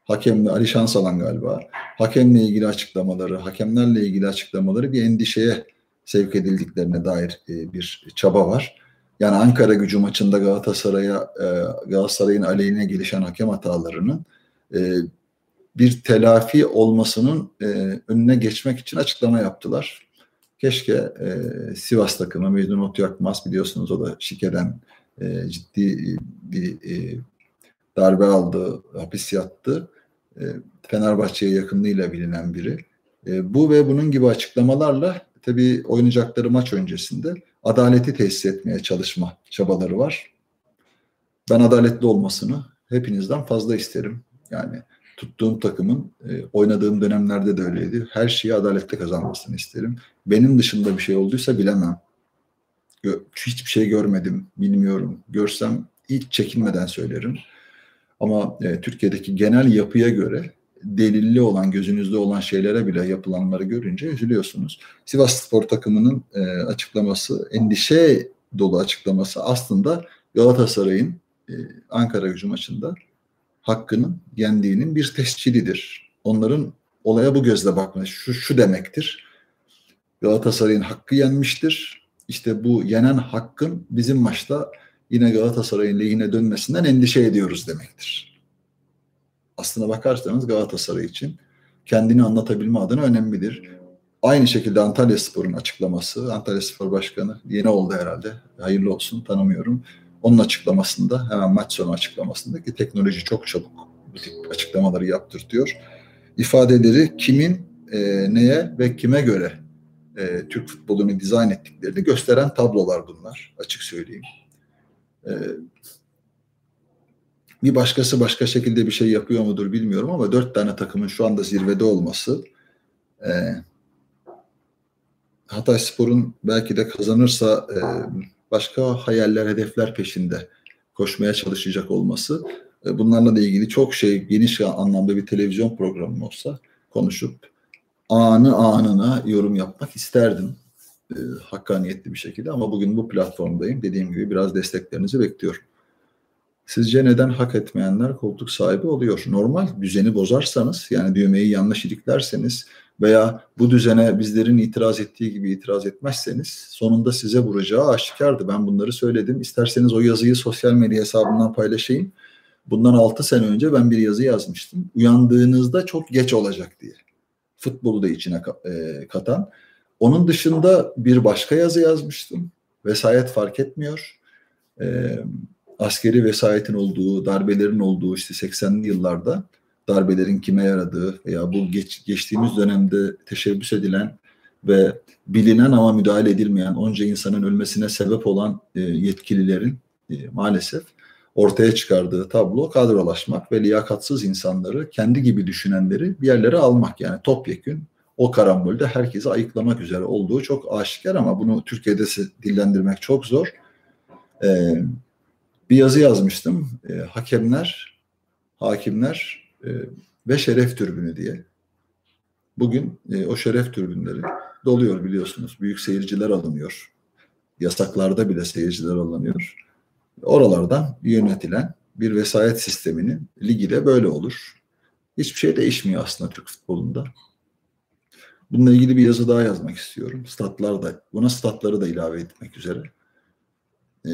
hakemle Ali Şansalan galiba hakemle ilgili açıklamaları, hakemlerle ilgili açıklamaları bir endişeye sevk edildiklerine dair e, bir çaba var. Yani Ankara gücü maçında Galatasaray'a e, Galatasaray'ın aleyhine gelişen hakem hatalarının e, bir telafi olmasının önüne geçmek için açıklama yaptılar. Keşke Sivas takımı Mecnun Otu Yakmaz biliyorsunuz o da şikeden ciddi bir darbe aldı, hapis yattı. Fenerbahçe'ye yakınlığıyla bilinen biri. bu ve bunun gibi açıklamalarla tabii oynayacakları maç öncesinde adaleti tesis etmeye çalışma çabaları var. Ben adaletli olmasını hepinizden fazla isterim. Yani tuttuğum takımın e, oynadığım dönemlerde de öyleydi. Her şeyi adalette kazanmasını isterim. Benim dışında bir şey olduysa bilemem. Hiçbir şey görmedim, bilmiyorum. Görsem hiç çekinmeden söylerim. Ama e, Türkiye'deki genel yapıya göre delilli olan, gözünüzde olan şeylere bile yapılanları görünce üzülüyorsunuz. Sivas Spor takımının e, açıklaması, endişe dolu açıklaması aslında Galatasaray'ın e, Ankara gücü maçında hakkının yendiğinin bir tescilidir. Onların olaya bu gözle bakması şu, şu demektir. Galatasaray'ın hakkı yenmiştir. İşte bu yenen hakkın bizim maçta yine Galatasaray'ın lehine dönmesinden endişe ediyoruz demektir aslına bakarsanız Galatasaray için kendini anlatabilme adına önemlidir. Aynı şekilde Antalya Spor'un açıklaması, Antalya Spor Başkanı yeni oldu herhalde, hayırlı olsun tanımıyorum. Onun açıklamasında hemen maç sonu açıklamasında ki teknoloji çok çabuk bu tip açıklamaları yaptırtıyor. İfadeleri kimin e, neye ve kime göre e, Türk futbolunu dizayn ettiklerini gösteren tablolar bunlar açık söyleyeyim. E, bir başkası başka şekilde bir şey yapıyor mudur bilmiyorum ama dört tane takımın şu anda zirvede olması e, Hatay Spor'un belki de kazanırsa e, başka hayaller, hedefler peşinde koşmaya çalışacak olması e, bunlarla da ilgili çok şey geniş anlamda bir televizyon programı olsa konuşup anı anına yorum yapmak isterdim e, hakkaniyetli bir şekilde ama bugün bu platformdayım. Dediğim gibi biraz desteklerinizi bekliyorum. Sizce neden hak etmeyenler koltuk sahibi oluyor? Normal düzeni bozarsanız yani düğmeyi yanlış iliklerseniz veya bu düzene bizlerin itiraz ettiği gibi itiraz etmezseniz sonunda size vuracağı aşikardı. Ben bunları söyledim. İsterseniz o yazıyı sosyal medya hesabından paylaşayım. Bundan 6 sene önce ben bir yazı yazmıştım. Uyandığınızda çok geç olacak diye. Futbolu da içine e, katan. Onun dışında bir başka yazı yazmıştım. Vesayet fark etmiyor. Eee askeri vesayetin olduğu, darbelerin olduğu işte 80'li yıllarda darbelerin kime yaradığı veya bu geç, geçtiğimiz dönemde teşebbüs edilen ve bilinen ama müdahale edilmeyen onca insanın ölmesine sebep olan e, yetkililerin e, maalesef ortaya çıkardığı tablo kadrolaşmak ve liyakatsız insanları kendi gibi düşünenleri bir yerlere almak yani topyekün o karambolde herkesi ayıklamak üzere olduğu çok aşikar ama bunu Türkiye'de dillendirmek çok zor. Ee, bir yazı yazmıştım. Ee, hakemler, hakimler e, ve şeref türbünü diye. Bugün e, o şeref türbünleri doluyor biliyorsunuz. Büyük seyirciler alınıyor. Yasaklarda bile seyirciler alınıyor. Oralardan yönetilen bir vesayet sisteminin ligi de böyle olur. Hiçbir şey değişmiyor aslında Türk futbolunda. Bununla ilgili bir yazı daha yazmak istiyorum. Statlar da, buna statları da ilave etmek üzere. Ee,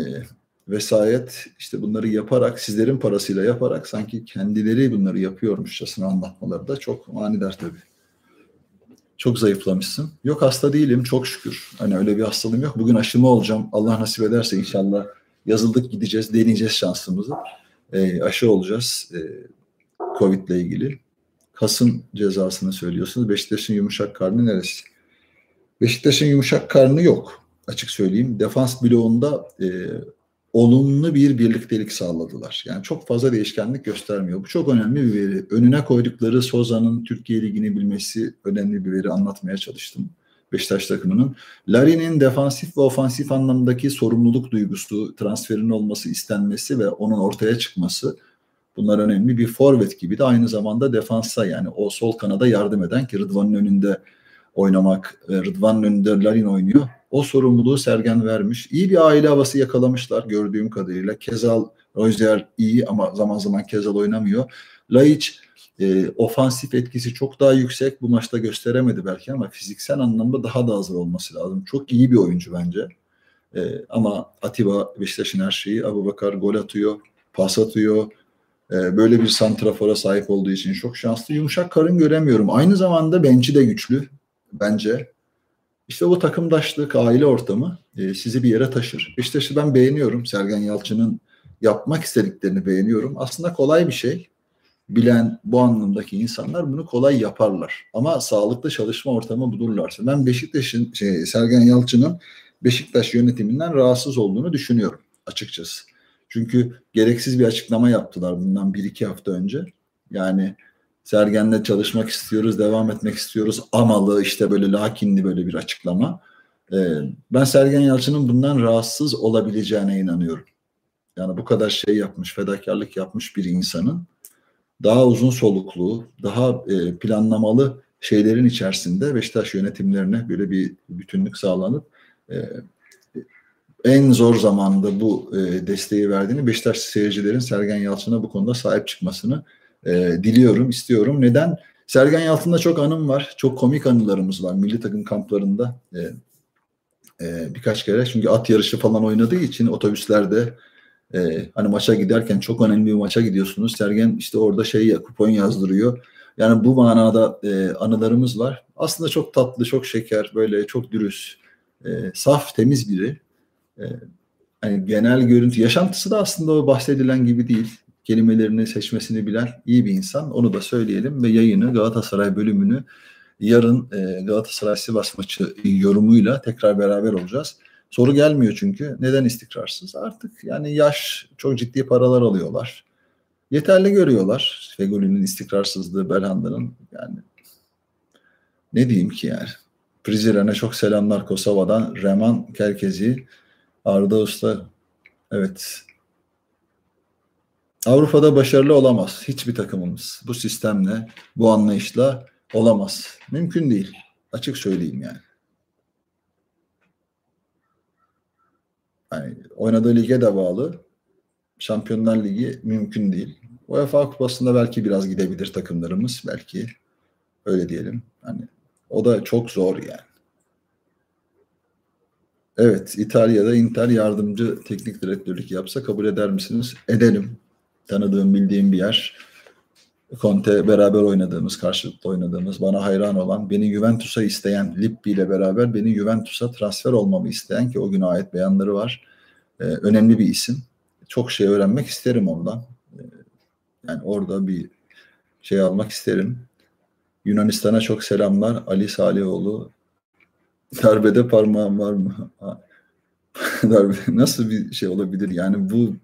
vesayet işte bunları yaparak, sizlerin parasıyla yaparak sanki kendileri bunları yapıyormuşçasına anlatmaları da çok manidar tabii. Çok zayıflamışsın. Yok hasta değilim çok şükür. Hani öyle bir hastalığım yok. Bugün aşımı olacağım. Allah nasip ederse inşallah yazıldık gideceğiz. Deneyeceğiz şansımızı. E, aşı olacağız. E, Covid ile ilgili. Kasım cezasını söylüyorsunuz. Beşiktaş'ın yumuşak karnı neresi? Beşiktaş'ın yumuşak karnı yok. Açık söyleyeyim. Defans bloğunda e, olumlu bir birliktelik sağladılar. Yani çok fazla değişkenlik göstermiyor. Bu çok önemli bir veri. Önüne koydukları Soza'nın Türkiye Ligi'ni bilmesi önemli bir veri anlatmaya çalıştım. Beşiktaş takımının. Larin'in defansif ve ofansif anlamdaki sorumluluk duygusu, transferin olması istenmesi ve onun ortaya çıkması bunlar önemli. Bir forvet gibi de aynı zamanda defansa yani o sol kanada yardım eden ki Rıdvan'ın önünde oynamak, e, Rıdvan'ın önünde Larin oynuyor. O sorumluluğu Sergen vermiş. İyi bir aile havası yakalamışlar gördüğüm kadarıyla. Kezal, Rozier iyi ama zaman zaman Kezal oynamıyor. Laiç e, ofansif etkisi çok daha yüksek. Bu maçta gösteremedi belki ama fiziksel anlamda daha da hazır olması lazım. Çok iyi bir oyuncu bence. E, ama Atiba Beşiktaş'ın her şeyi. Abu Bakar gol atıyor, pas atıyor. E, böyle bir santrafora sahip olduğu için çok şanslı. Yumuşak karın göremiyorum. Aynı zamanda benci de güçlü bence. İşte bu takımdaşlık, aile ortamı e, sizi bir yere taşır. Beşiktaş'ı ben beğeniyorum. Sergen Yalçın'ın yapmak istediklerini beğeniyorum. Aslında kolay bir şey. Bilen bu anlamdaki insanlar bunu kolay yaparlar. Ama sağlıklı çalışma ortamı bulurlarsa. Ben Beşiktaş'ın, şey, Sergen Yalçın'ın Beşiktaş yönetiminden rahatsız olduğunu düşünüyorum açıkçası. Çünkü gereksiz bir açıklama yaptılar bundan bir iki hafta önce. Yani Sergen'le çalışmak istiyoruz, devam etmek istiyoruz. Amalı işte böyle lakinli böyle bir açıklama. Ee, ben Sergen Yalçın'ın bundan rahatsız olabileceğine inanıyorum. Yani bu kadar şey yapmış, fedakarlık yapmış bir insanın daha uzun soluklu, daha e, planlamalı şeylerin içerisinde Beşiktaş yönetimlerine böyle bir bütünlük sağlanıp e, en zor zamanda bu e, desteği verdiğini Beşiktaş seyircilerin Sergen Yalçın'a bu konuda sahip çıkmasını e, diliyorum, istiyorum. Neden? Sergen Yalçın'da çok anım var. Çok komik anılarımız var. Milli takım kamplarında e, e, birkaç kere. Çünkü at yarışı falan oynadığı için otobüslerde e, hani maça giderken çok önemli bir maça gidiyorsunuz. Sergen işte orada şey ya, kupon yazdırıyor. Yani bu manada e, anılarımız var. Aslında çok tatlı, çok şeker, böyle çok dürüst, e, saf, temiz biri. E, hani genel görüntü, yaşantısı da aslında o bahsedilen gibi değil kelimelerini seçmesini bilen iyi bir insan. Onu da söyleyelim ve yayını Galatasaray bölümünü yarın e, Galatasaray Sivas maçı yorumuyla tekrar beraber olacağız. Soru gelmiyor çünkü. Neden istikrarsız? Artık yani yaş çok ciddi paralar alıyorlar. Yeterli görüyorlar. Fegoli'nin istikrarsızlığı, Belhanda'nın yani ne diyeyim ki yani. Prizren'e çok selamlar Kosova'dan. Reman Kerkezi, Arda Usta. Evet Avrupa'da başarılı olamaz hiçbir takımımız. Bu sistemle, bu anlayışla olamaz. Mümkün değil. Açık söyleyeyim yani. yani oynadığı lige de bağlı. Şampiyonlar Ligi mümkün değil. UEFA Kupası'nda belki biraz gidebilir takımlarımız. Belki öyle diyelim. Hani o da çok zor yani. Evet, İtalya'da Inter yardımcı teknik direktörlük yapsa kabul eder misiniz? Edelim tanıdığım, bildiğim bir yer. Conte beraber oynadığımız, karşılıklı oynadığımız, bana hayran olan, beni Juventus'a isteyen, Lippi ile beraber beni Juventus'a transfer olmamı isteyen ki o güne ait beyanları var. Ee, önemli bir isim. Çok şey öğrenmek isterim ondan. Ee, yani orada bir şey almak isterim. Yunanistan'a çok selamlar. Ali Salihoğlu. Darbede parmağım var mı? (laughs) Darbe nasıl bir şey olabilir? Yani bu,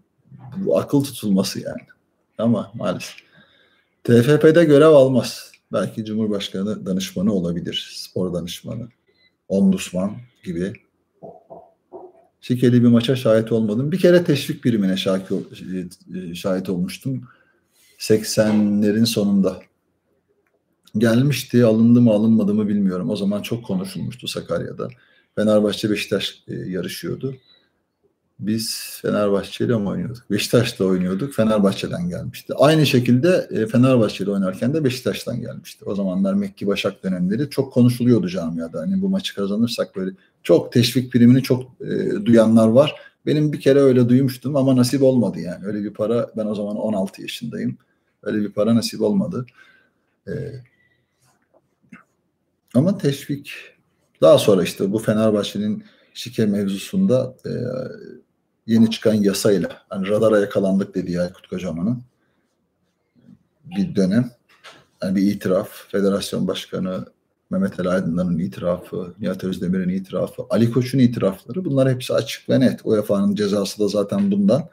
bu akıl tutulması yani. Ama maalesef. TFP'de görev almaz. Belki Cumhurbaşkanı danışmanı olabilir. Spor danışmanı. Ombudsman gibi. Şikeli bir maça şahit olmadım. Bir kere teşvik birimine şahit, şahit olmuştum. 80'lerin sonunda. Gelmişti, alındı mı alınmadı mı bilmiyorum. O zaman çok konuşulmuştu Sakarya'da. Fenerbahçe Beşiktaş e, yarışıyordu. Biz Fenerbahçe'yle mi oynuyorduk? Beşiktaş'la oynuyorduk. Fenerbahçe'den gelmişti. Aynı şekilde e, Fenerbahçe'yle oynarken de Beşiktaş'tan gelmişti. O zamanlar Mekki Başak dönemleri çok konuşuluyordu camiada. Hani bu maçı kazanırsak böyle çok teşvik primini çok e, duyanlar var. Benim bir kere öyle duymuştum ama nasip olmadı yani. Öyle bir para ben o zaman 16 yaşındayım. Öyle bir para nasip olmadı. Ee, ama teşvik daha sonra işte bu Fenerbahçe'nin şike mevzusunda e, yeni çıkan yasayla hani radara yakalandık dediği Aykut Kocaman'ın bir dönem yani bir itiraf federasyon başkanı Mehmet Ali Aydınlar'ın itirafı, Nihat Özdemir'in itirafı, Ali Koç'un itirafları bunlar hepsi açık ve net. UEFA'nın cezası da zaten bundan.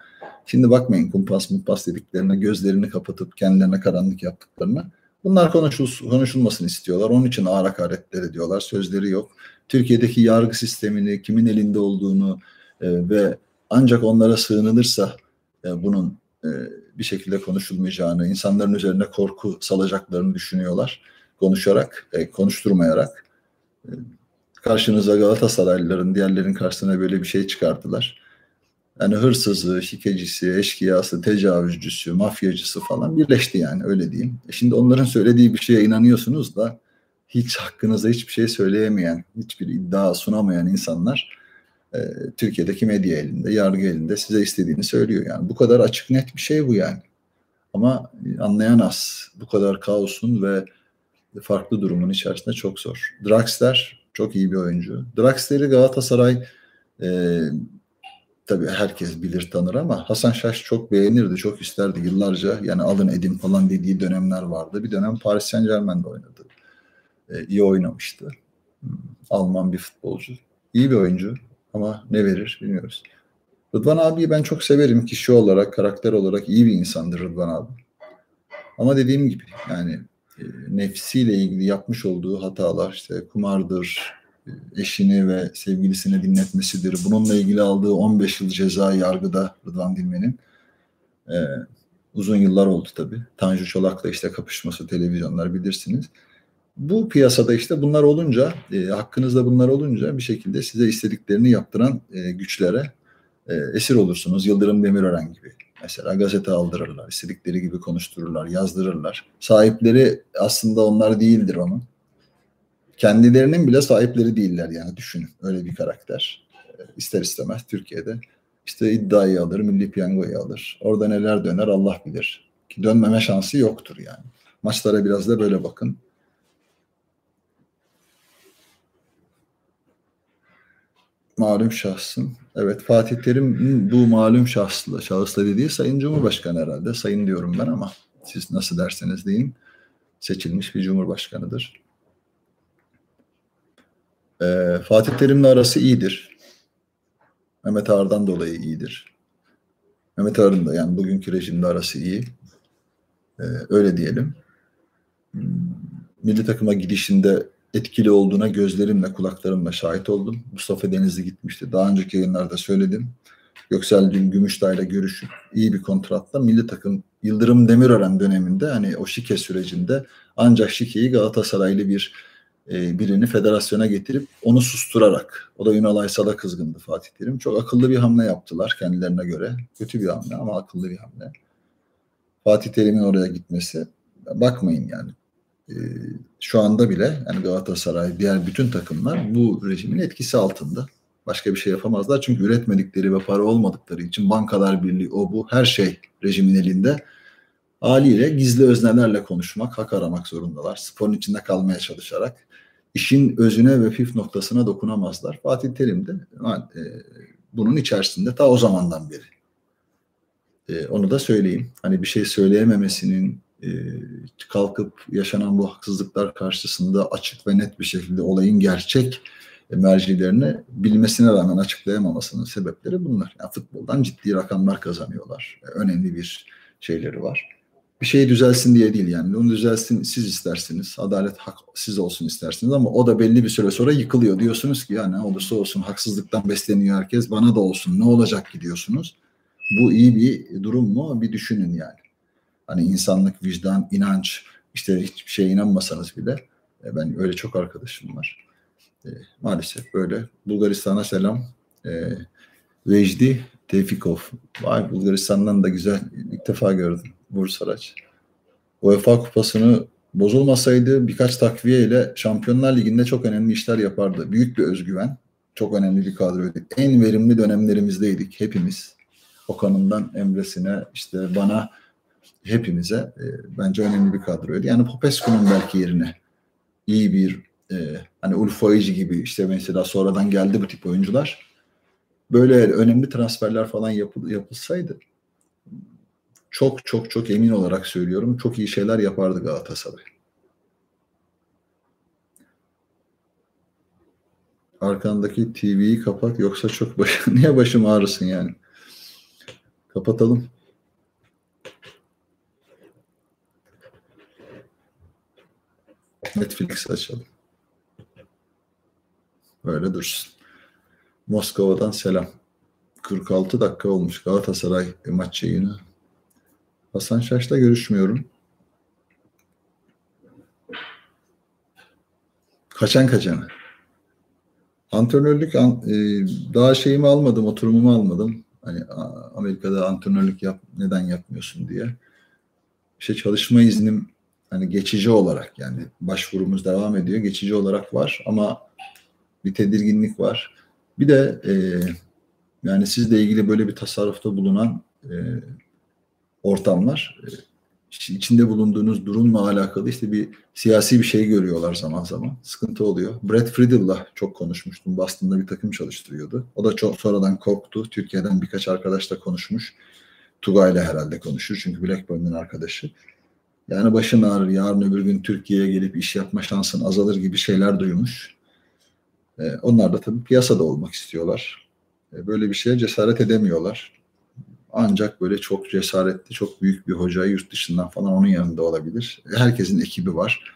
Şimdi bakmayın kumpas mutpas dediklerine, gözlerini kapatıp kendilerine karanlık yaptıklarına. Bunlar konuşul, konuşulmasını istiyorlar. Onun için ağır hakaretler ediyorlar. Sözleri yok. Türkiye'deki yargı sistemini, kimin elinde olduğunu e, ve ancak onlara sığınılırsa e, bunun e, bir şekilde konuşulmayacağını, insanların üzerine korku salacaklarını düşünüyorlar. Konuşarak, e, konuşturmayarak. E, karşınıza Galatasaraylıların, diğerlerin karşısına böyle bir şey çıkarttılar. Yani hırsızı, şikecisi, eşkıyası, tecavüzcüsü, mafyacısı falan birleşti yani öyle diyeyim. E şimdi onların söylediği bir şeye inanıyorsunuz da hiç hakkınızda hiçbir şey söyleyemeyen, hiçbir iddia sunamayan insanlar e, Türkiye'deki medya elinde, yargı elinde size istediğini söylüyor. Yani bu kadar açık net bir şey bu yani. Ama anlayan az. Bu kadar kaosun ve farklı durumun içerisinde çok zor. Draxler çok iyi bir oyuncu. Draxler'i Galatasaray e, tabii herkes bilir tanır ama Hasan Şaş çok beğenirdi, çok isterdi yıllarca. Yani alın edin falan dediği dönemler vardı. Bir dönem Paris Saint Germain'de oynadı. E, iyi oynamıştı. Hmm, Alman bir futbolcu. İyi bir oyuncu ama ne verir bilmiyoruz. Rıdvan abiyi ben çok severim kişi olarak, karakter olarak iyi bir insandır Rıdvan abi. Ama dediğim gibi yani e, nefsiyle ilgili yapmış olduğu hatalar işte kumardır, e, eşini ve sevgilisini dinletmesidir. Bununla ilgili aldığı 15 yıl ceza yargıda Rıdvan Dilmen'in. Ee, uzun yıllar oldu tabii. Tanju Çolak'la işte kapışması televizyonlar bilirsiniz. Bu piyasada işte bunlar olunca, e, hakkınızda bunlar olunca bir şekilde size istediklerini yaptıran e, güçlere e, esir olursunuz. Yıldırım Demirören gibi. Mesela gazete aldırırlar, istedikleri gibi konuştururlar, yazdırırlar. Sahipleri aslında onlar değildir onun kendilerinin bile sahipleri değiller yani düşünün öyle bir karakter. E, ister istemez Türkiye'de işte iddiayı alır, milli piyangoyu alır. Orada neler döner Allah bilir. Ki dönmeme şansı yoktur yani. Maçlara biraz da böyle bakın. Malum şahsın. Evet Fatih Terim bu malum şahsla, şahısla dediği Sayın Cumhurbaşkanı herhalde. Sayın diyorum ben ama siz nasıl derseniz deyin. Seçilmiş bir cumhurbaşkanıdır. Ee, Fatih Terim'le arası iyidir. Mehmet Ağar'dan dolayı iyidir. Mehmet Ağar'ın da yani bugünkü rejimde arası iyi. Ee, öyle diyelim. Hmm, milli takıma gidişinde etkili olduğuna gözlerimle, kulaklarımla şahit oldum. Mustafa Denizli gitmişti. Daha önceki yayınlarda söyledim. Göksel Dün Gümüşdağ'la görüşüp iyi bir kontratla milli takım Yıldırım Demirören döneminde hani o şike sürecinde ancak şikeyi Galatasaraylı bir e, birini federasyona getirip onu susturarak o da Ünal Aysal'a kızgındı Fatih Terim. Çok akıllı bir hamle yaptılar kendilerine göre. Kötü bir hamle ama akıllı bir hamle. Fatih Terim'in oraya gitmesi bakmayın yani e, şu anda bile yani Galatasaray diğer bütün takımlar bu rejimin etkisi altında. Başka bir şey yapamazlar çünkü üretmedikleri ve para olmadıkları için bankalar birliği o bu her şey rejimin elinde haliyle gizli öznelerle konuşmak, hak aramak zorundalar. Sporun içinde kalmaya çalışarak işin özüne ve püf noktasına dokunamazlar. Fatih Terim de e, bunun içerisinde ta o zamandan beri. E, onu da söyleyeyim. Hani bir şey söyleyememesinin kalkıp yaşanan bu haksızlıklar karşısında açık ve net bir şekilde olayın gerçek mercilerini bilmesine rağmen açıklayamamasının sebepleri bunlar. Yani futboldan ciddi rakamlar kazanıyorlar. Önemli bir şeyleri var. Bir şey düzelsin diye değil yani. Onu düzelsin siz istersiniz. Adalet hak siz olsun istersiniz ama o da belli bir süre sonra yıkılıyor. Diyorsunuz ki ya ne olursa olsun haksızlıktan besleniyor herkes. Bana da olsun ne olacak gidiyorsunuz. Bu iyi bir durum mu? Bir düşünün yani. Hani insanlık, vicdan, inanç işte hiçbir şeye inanmasanız bile e, ben öyle çok arkadaşım var. E, maalesef böyle. Bulgaristan'a selam. E, Vecdi Tevfikov. Vay Bulgaristan'dan da güzel. İlk defa gördüm. Bursaraç. UEFA kupasını bozulmasaydı birkaç takviye ile Şampiyonlar Ligi'nde çok önemli işler yapardı. Büyük bir özgüven. Çok önemli bir kadroydu. En verimli dönemlerimizdeydik hepimiz. Okan'ından Emre'sine işte bana hepimize e, bence önemli bir kadroydu. Yani Popescu'nun belki yerine iyi bir e, hani Ulf gibi işte mesela sonradan geldi bu tip oyuncular. Böyle önemli transferler falan yapıl, yapılsaydı çok çok çok emin olarak söylüyorum çok iyi şeyler yapardı Galatasaray. Arkandaki TV'yi kapat yoksa çok baş (laughs) niye başım ağrısın yani? Kapatalım. Netflix açalım. Böyle dursun. Moskova'dan selam. 46 dakika olmuş Galatasaray maç yayını. Hasan Şaş'la görüşmüyorum. Kaçan kaçana. Antrenörlük e, daha şeyimi almadım, oturumumu almadım. Hani Amerika'da antrenörlük yap, neden yapmıyorsun diye. İşte çalışma iznim hani geçici olarak yani başvurumuz devam ediyor. Geçici olarak var ama bir tedirginlik var. Bir de e, yani sizle ilgili böyle bir tasarrufta bulunan e, ortamlar e, içinde bulunduğunuz durumla alakalı işte bir siyasi bir şey görüyorlar zaman zaman. Sıkıntı oluyor. Brad Friedel'la çok konuşmuştum. Boston'da bir takım çalıştırıyordu. O da çok sonradan korktu. Türkiye'den birkaç arkadaşla konuşmuş. Tugay'la herhalde konuşur. Çünkü Blackburn'un arkadaşı. Yani başın ağrır. Yarın öbür gün Türkiye'ye gelip iş yapma şansın azalır gibi şeyler duymuş. Ee, onlar da tabii piyasada olmak istiyorlar. Ee, böyle bir şeye cesaret edemiyorlar. Ancak böyle çok cesaretli, çok büyük bir hoca yurt dışından falan onun yanında olabilir. Herkesin ekibi var.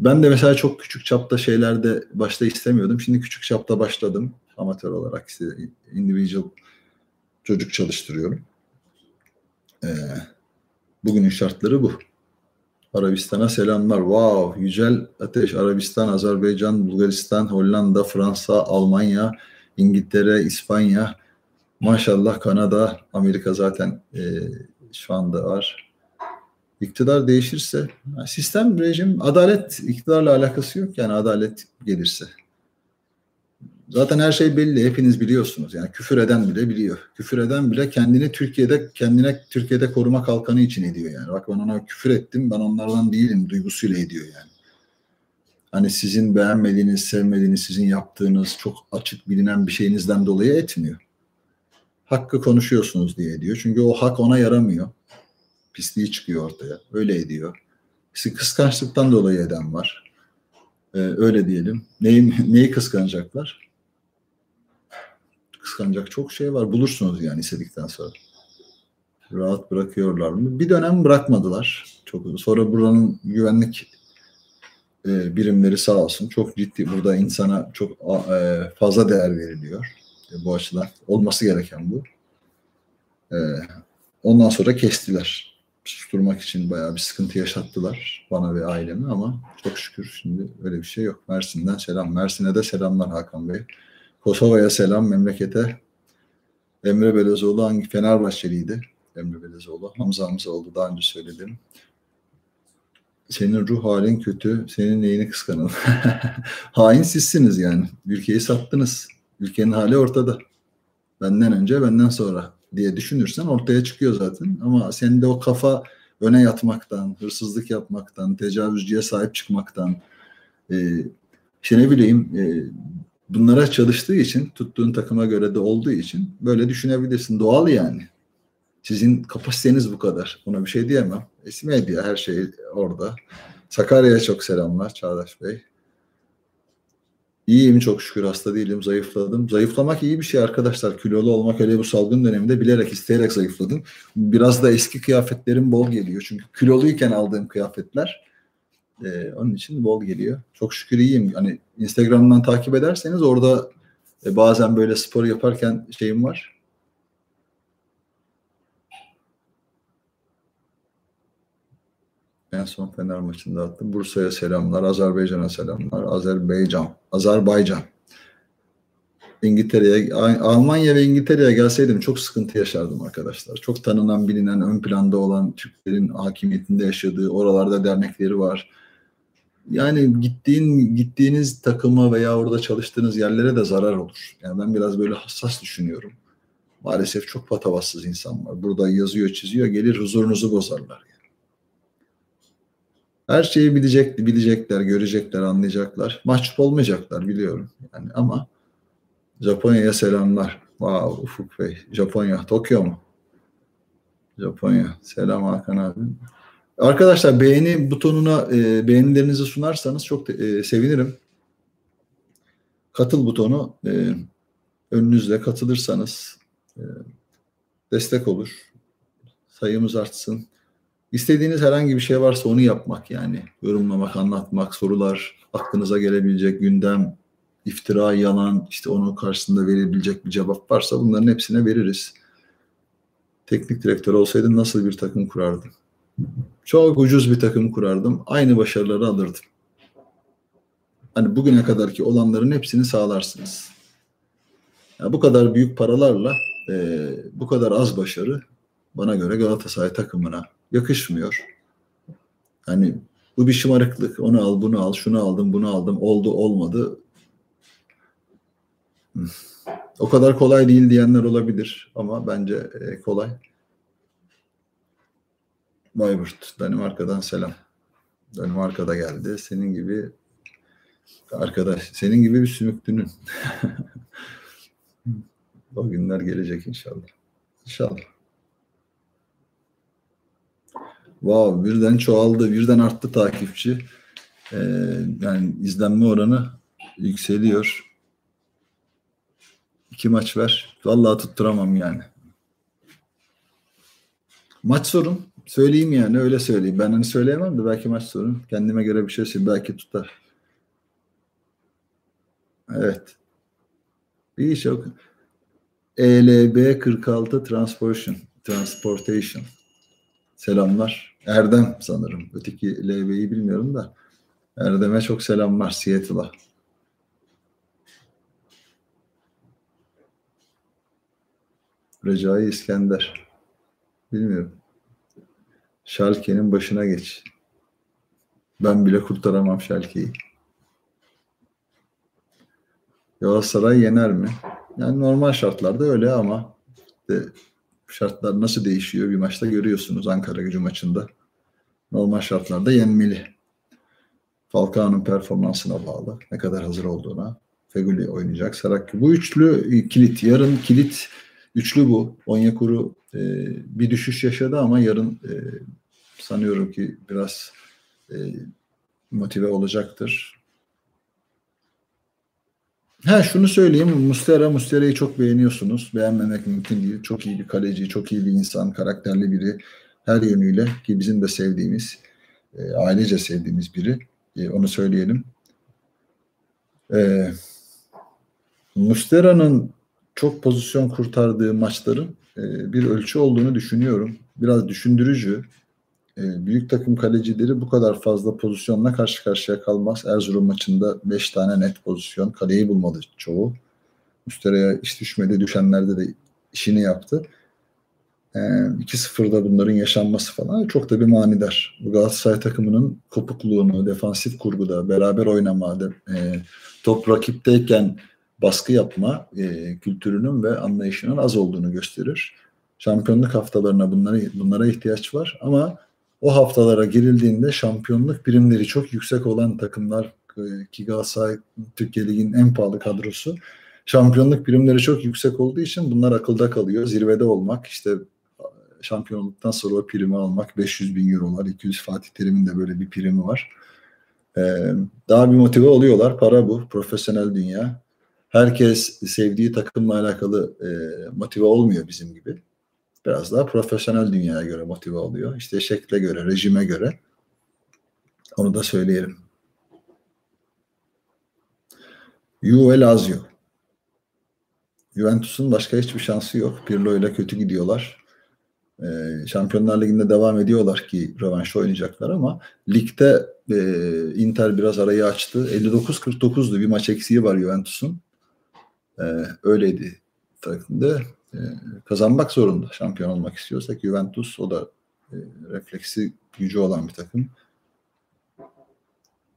Ben de mesela çok küçük çapta şeylerde başta istemiyordum. Şimdi küçük çapta başladım. Amatör olarak işte individual çocuk çalıştırıyorum. Ee, bugünün şartları bu. Arabistan'a selamlar. Wow, Yücel Ateş, Arabistan, Azerbaycan, Bulgaristan, Hollanda, Fransa, Almanya, İngiltere, İspanya, maşallah Kanada, Amerika zaten e, şu anda var. İktidar değişirse, sistem, rejim, adalet iktidarla alakası yok yani adalet gelirse. Zaten her şey belli. Hepiniz biliyorsunuz. Yani küfür eden bile biliyor. Küfür eden bile kendini Türkiye'de kendine Türkiye'de koruma kalkanı için ediyor yani. Bak ben ona küfür ettim. Ben onlardan değilim duygusuyla ediyor yani. Hani sizin beğenmediğiniz, sevmediğiniz, sizin yaptığınız çok açık bilinen bir şeyinizden dolayı etmiyor. Hakkı konuşuyorsunuz diye ediyor. Çünkü o hak ona yaramıyor. Pisliği çıkıyor ortaya. Öyle ediyor. İşte kıskançlıktan dolayı eden var. Ee, öyle diyelim. Neyi, neyi kıskanacaklar? Kıskanacak çok şey var. Bulursunuz yani istedikten sonra. Rahat bırakıyorlar mı? Bir dönem bırakmadılar. Çok sonra buranın güvenlik e, birimleri sağ olsun çok ciddi burada insana çok e, fazla değer veriliyor. E, bu açıdan olması gereken bu. E, ondan sonra kestiler. Susturmak için bayağı bir sıkıntı yaşattılar bana ve aileme ama çok şükür şimdi öyle bir şey yok. Mersin'den selam. Mersin'e de selamlar Hakan Bey. Kosova'ya selam memlekete. Emre Belezoğlu hangi Fenerbahçeliydi? Emre Belezoğlu. Hamza oldu daha önce söyledim. Senin ruh halin kötü. Senin neyini kıskanalım? (laughs) Hain sizsiniz yani. Ülkeyi sattınız. Ülkenin hali ortada. Benden önce, benden sonra diye düşünürsen ortaya çıkıyor zaten. Ama senin de o kafa öne yatmaktan, hırsızlık yapmaktan, tecavüzcüye sahip çıkmaktan, e, işte ne bileyim e, bunlara çalıştığı için tuttuğun takıma göre de olduğu için böyle düşünebilirsin. Doğal yani. Sizin kapasiteniz bu kadar. Buna bir şey diyemem. Eski medya her şey orada. Sakarya'ya çok selamlar Çağdaş Bey. İyiyim çok şükür hasta değilim zayıfladım. Zayıflamak iyi bir şey arkadaşlar. Kilolu olmak hele bu salgın döneminde bilerek isteyerek zayıfladım. Biraz da eski kıyafetlerim bol geliyor. Çünkü kiloluyken aldığım kıyafetler e, onun için bol geliyor. Çok şükür iyiyim. Hani Instagram'dan takip ederseniz orada e, bazen böyle spor yaparken şeyim var. En son Fener maçında attım. Bursa'ya selamlar, Azerbaycan'a selamlar. Azerbaycan, Azerbaycan. İngiltere'ye, Almanya ve İngiltere'ye gelseydim çok sıkıntı yaşardım arkadaşlar. Çok tanınan, bilinen, ön planda olan Türklerin hakimiyetinde yaşadığı, oralarda dernekleri var. Yani gittiğin gittiğiniz takıma veya orada çalıştığınız yerlere de zarar olur. Yani ben biraz böyle hassas düşünüyorum. Maalesef çok patavatsız insan var. Burada yazıyor, çiziyor, gelir huzurunuzu bozarlar. Her şeyi bilecek, bilecekler, görecekler, anlayacaklar. Mahcup olmayacaklar biliyorum. Yani ama Japonya'ya selamlar. Wow, Ufuk Bey. Japonya, Tokyo mu? Japonya. Selam Hakan abi. Arkadaşlar beğeni butonuna e, beğenilerinizi sunarsanız çok e, sevinirim. Katıl butonu e, önünüzde katılırsanız e, destek olur. Sayımız artsın. İstediğiniz herhangi bir şey varsa onu yapmak yani. Yorumlamak, anlatmak, sorular, aklınıza gelebilecek gündem, iftira, yalan, işte onun karşısında verebilecek bir cevap varsa bunların hepsine veririz. Teknik direktör olsaydım nasıl bir takım kurardım? Çok ucuz bir takım kurardım. Aynı başarıları alırdım. Hani bugüne kadarki olanların hepsini sağlarsınız. Yani bu kadar büyük paralarla e, bu kadar az başarı bana göre Galatasaray takımına yakışmıyor. Hani bu bir şımarıklık. Onu al, bunu al, şunu aldım, bunu aldım. Oldu, olmadı. O kadar kolay değil diyenler olabilir ama bence e, kolay. Bayburt, Danimarka'dan selam. Danimarka'da geldi. Senin gibi arkadaş, senin gibi bir sümüklünün. (laughs) o günler gelecek inşallah. İnşallah. Wow, birden çoğaldı, birden arttı takipçi. Ee, yani izlenme oranı yükseliyor. İki maç ver. Vallahi tutturamam yani. Maç sorun. Söyleyeyim yani öyle söyleyeyim. Ben hani söyleyemem de belki maç sorun. Kendime göre bir şey söyleyeyim. Belki tutar. Evet. Bir iş yok. ELB 46 Transportation. Transportation. Selamlar. Erdem sanırım. Öteki LB'yi bilmiyorum da. Erdem'e çok selamlar Seattle'a. Recai İskender. Bilmiyorum. Şalke'nin başına geç. Ben bile kurtaramam Şalke'yi. Galatasaray yener mi? Yani normal şartlarda öyle ama de şartlar nasıl değişiyor bir maçta görüyorsunuz Ankara gücü maçında. Normal şartlarda yenmeli. Falcao'nun performansına bağlı. Ne kadar hazır olduğuna. Feguli oynayacak. Sarakki. Bu üçlü kilit. Yarın kilit üçlü bu. Onyekuru e, bir düşüş yaşadı ama yarın e, sanıyorum ki biraz e, motive olacaktır. Ha şunu söyleyeyim. Mustera, Mustera'yı çok beğeniyorsunuz. Beğenmemek mümkün değil. Çok iyi bir kaleci, çok iyi bir insan, karakterli biri. Her yönüyle ki bizim de sevdiğimiz, e, ailece sevdiğimiz biri. E, onu söyleyelim. E, Mustera'nın çok pozisyon kurtardığı maçların e, bir ölçü olduğunu düşünüyorum. Biraz düşündürücü. E, büyük takım kalecileri bu kadar fazla pozisyonla karşı karşıya kalmaz. Erzurum maçında 5 tane net pozisyon. Kaleyi bulmadı çoğu. Müstereye iş düşmedi. Düşenlerde de işini yaptı. E, 2-0'da bunların yaşanması falan çok da bir manidar. Bu Galatasaray takımının kopukluğunu, defansif kurguda, beraber oynama, de, e, top rakipteyken baskı yapma e, kültürünün ve anlayışının az olduğunu gösterir. Şampiyonluk haftalarına bunlara, bunlara ihtiyaç var ama o haftalara girildiğinde şampiyonluk birimleri çok yüksek olan takımlar e, ki Galatasaray Türkiye Ligi'nin en pahalı kadrosu şampiyonluk birimleri çok yüksek olduğu için bunlar akılda kalıyor. Zirvede olmak işte şampiyon olduktan sonra o primi almak 500 bin eurolar, 200 Fatih Terim'in de böyle bir primi var. Ee, daha bir motive oluyorlar. Para bu. Profesyonel dünya. Herkes sevdiği takımla alakalı e, motive olmuyor bizim gibi. Biraz daha profesyonel dünyaya göre motive oluyor. İşte şekle göre, rejime göre. Onu da söyleyelim. Juve Lazio. Juventus'un başka hiçbir şansı yok. Pirlo ile kötü gidiyorlar. Ee, Şampiyonlar Ligi'nde devam ediyorlar ki rövanş oynayacaklar ama ligde e, Inter biraz arayı açtı. 59-49'du bir maç eksiği var Juventus'un. Ee, öyleydi takımda. Ee, kazanmak zorunda şampiyon olmak istiyorsak Juventus o da e, refleksi gücü olan bir takım.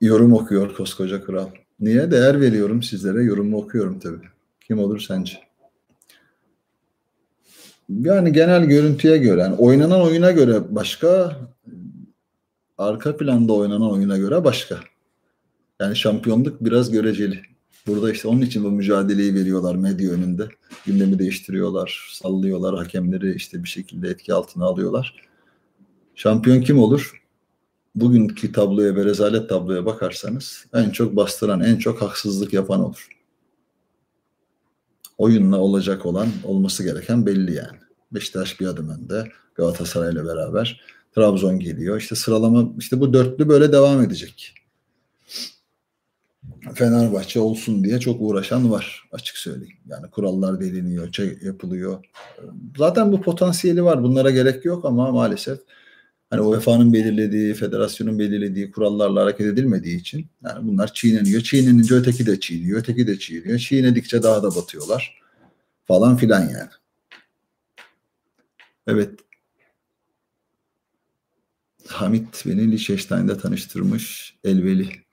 Yorum okuyor koskoca kral. Niye? Değer veriyorum sizlere. Yorumu okuyorum tabii. Kim olur sence? Yani genel görüntüye göre, yani oynanan oyuna göre başka, arka planda oynanan oyuna göre başka. Yani şampiyonluk biraz göreceli. Burada işte onun için bu mücadeleyi veriyorlar medya önünde. Gündemi değiştiriyorlar, sallıyorlar, hakemleri işte bir şekilde etki altına alıyorlar. Şampiyon kim olur? Bugünkü tabloya ve rezalet tabloya bakarsanız en çok bastıran, en çok haksızlık yapan olur oyunla olacak olan olması gereken belli yani. Beşiktaş bir adım önde. Galatasaray'la beraber. Trabzon geliyor. İşte sıralama işte bu dörtlü böyle devam edecek. Fenerbahçe olsun diye çok uğraşan var açık söyleyeyim. Yani kurallar deliniyor, şey yapılıyor. Zaten bu potansiyeli var. Bunlara gerek yok ama maalesef hani UEFA'nın belirlediği, federasyonun belirlediği kurallarla hareket edilmediği için yani bunlar çiğneniyor. Çiğnenince öteki de çiğniyor, öteki de çiğniyor. Çiğnedikçe daha da batıyorlar falan filan yani. Evet. Hamit beni Liechtenstein'de tanıştırmış Elveli.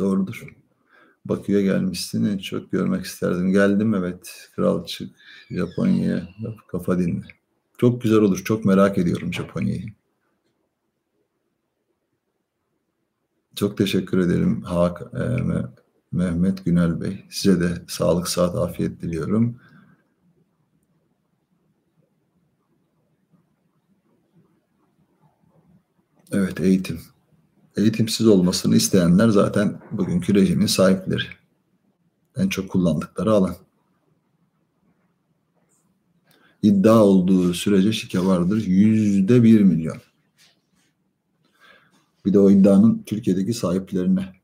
Doğrudur. Bakü'ye gelmişsin en çok görmek isterdim. Geldim evet. Kralçık, Japonya, kafa dinle. Çok güzel olur. Çok merak ediyorum Japonya'yı. Çok teşekkür ederim Hak, e, Mehmet Günel Bey. Size de sağlık, saat, afiyet diliyorum. Evet eğitim. Eğitimsiz olmasını isteyenler zaten bugünkü rejimin sahipleri. En çok kullandıkları alan iddia olduğu sürece şike vardır. Yüzde bir milyon. Bir de o iddianın Türkiye'deki sahiplerine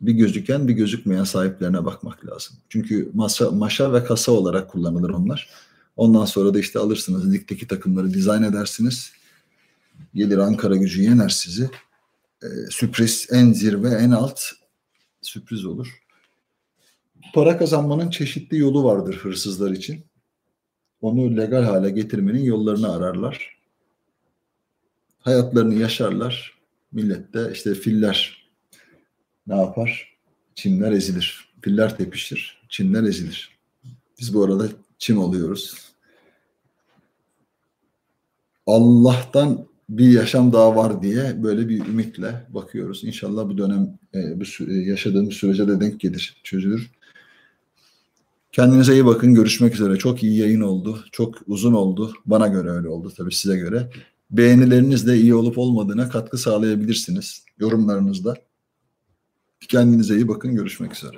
bir gözüken bir gözükmeyen sahiplerine bakmak lazım. Çünkü masa, maşa ve kasa olarak kullanılır onlar. Ondan sonra da işte alırsınız ligdeki takımları dizayn edersiniz. Gelir Ankara gücü yener sizi. Ee, sürpriz en zirve en alt sürpriz olur. Para kazanmanın çeşitli yolu vardır hırsızlar için onu legal hale getirmenin yollarını ararlar. Hayatlarını yaşarlar. Millet de işte filler ne yapar? Çimler ezilir. Filler tepişir. Çimler ezilir. Biz bu arada çim oluyoruz. Allah'tan bir yaşam daha var diye böyle bir ümitle bakıyoruz. İnşallah bu dönem e, bu yaşadığımız sürece de denk gelir, çözülür. Kendinize iyi bakın. Görüşmek üzere. Çok iyi yayın oldu. Çok uzun oldu. Bana göre öyle oldu tabii size göre. Beğenileriniz de iyi olup olmadığına katkı sağlayabilirsiniz. Yorumlarınızda. Kendinize iyi bakın. Görüşmek üzere.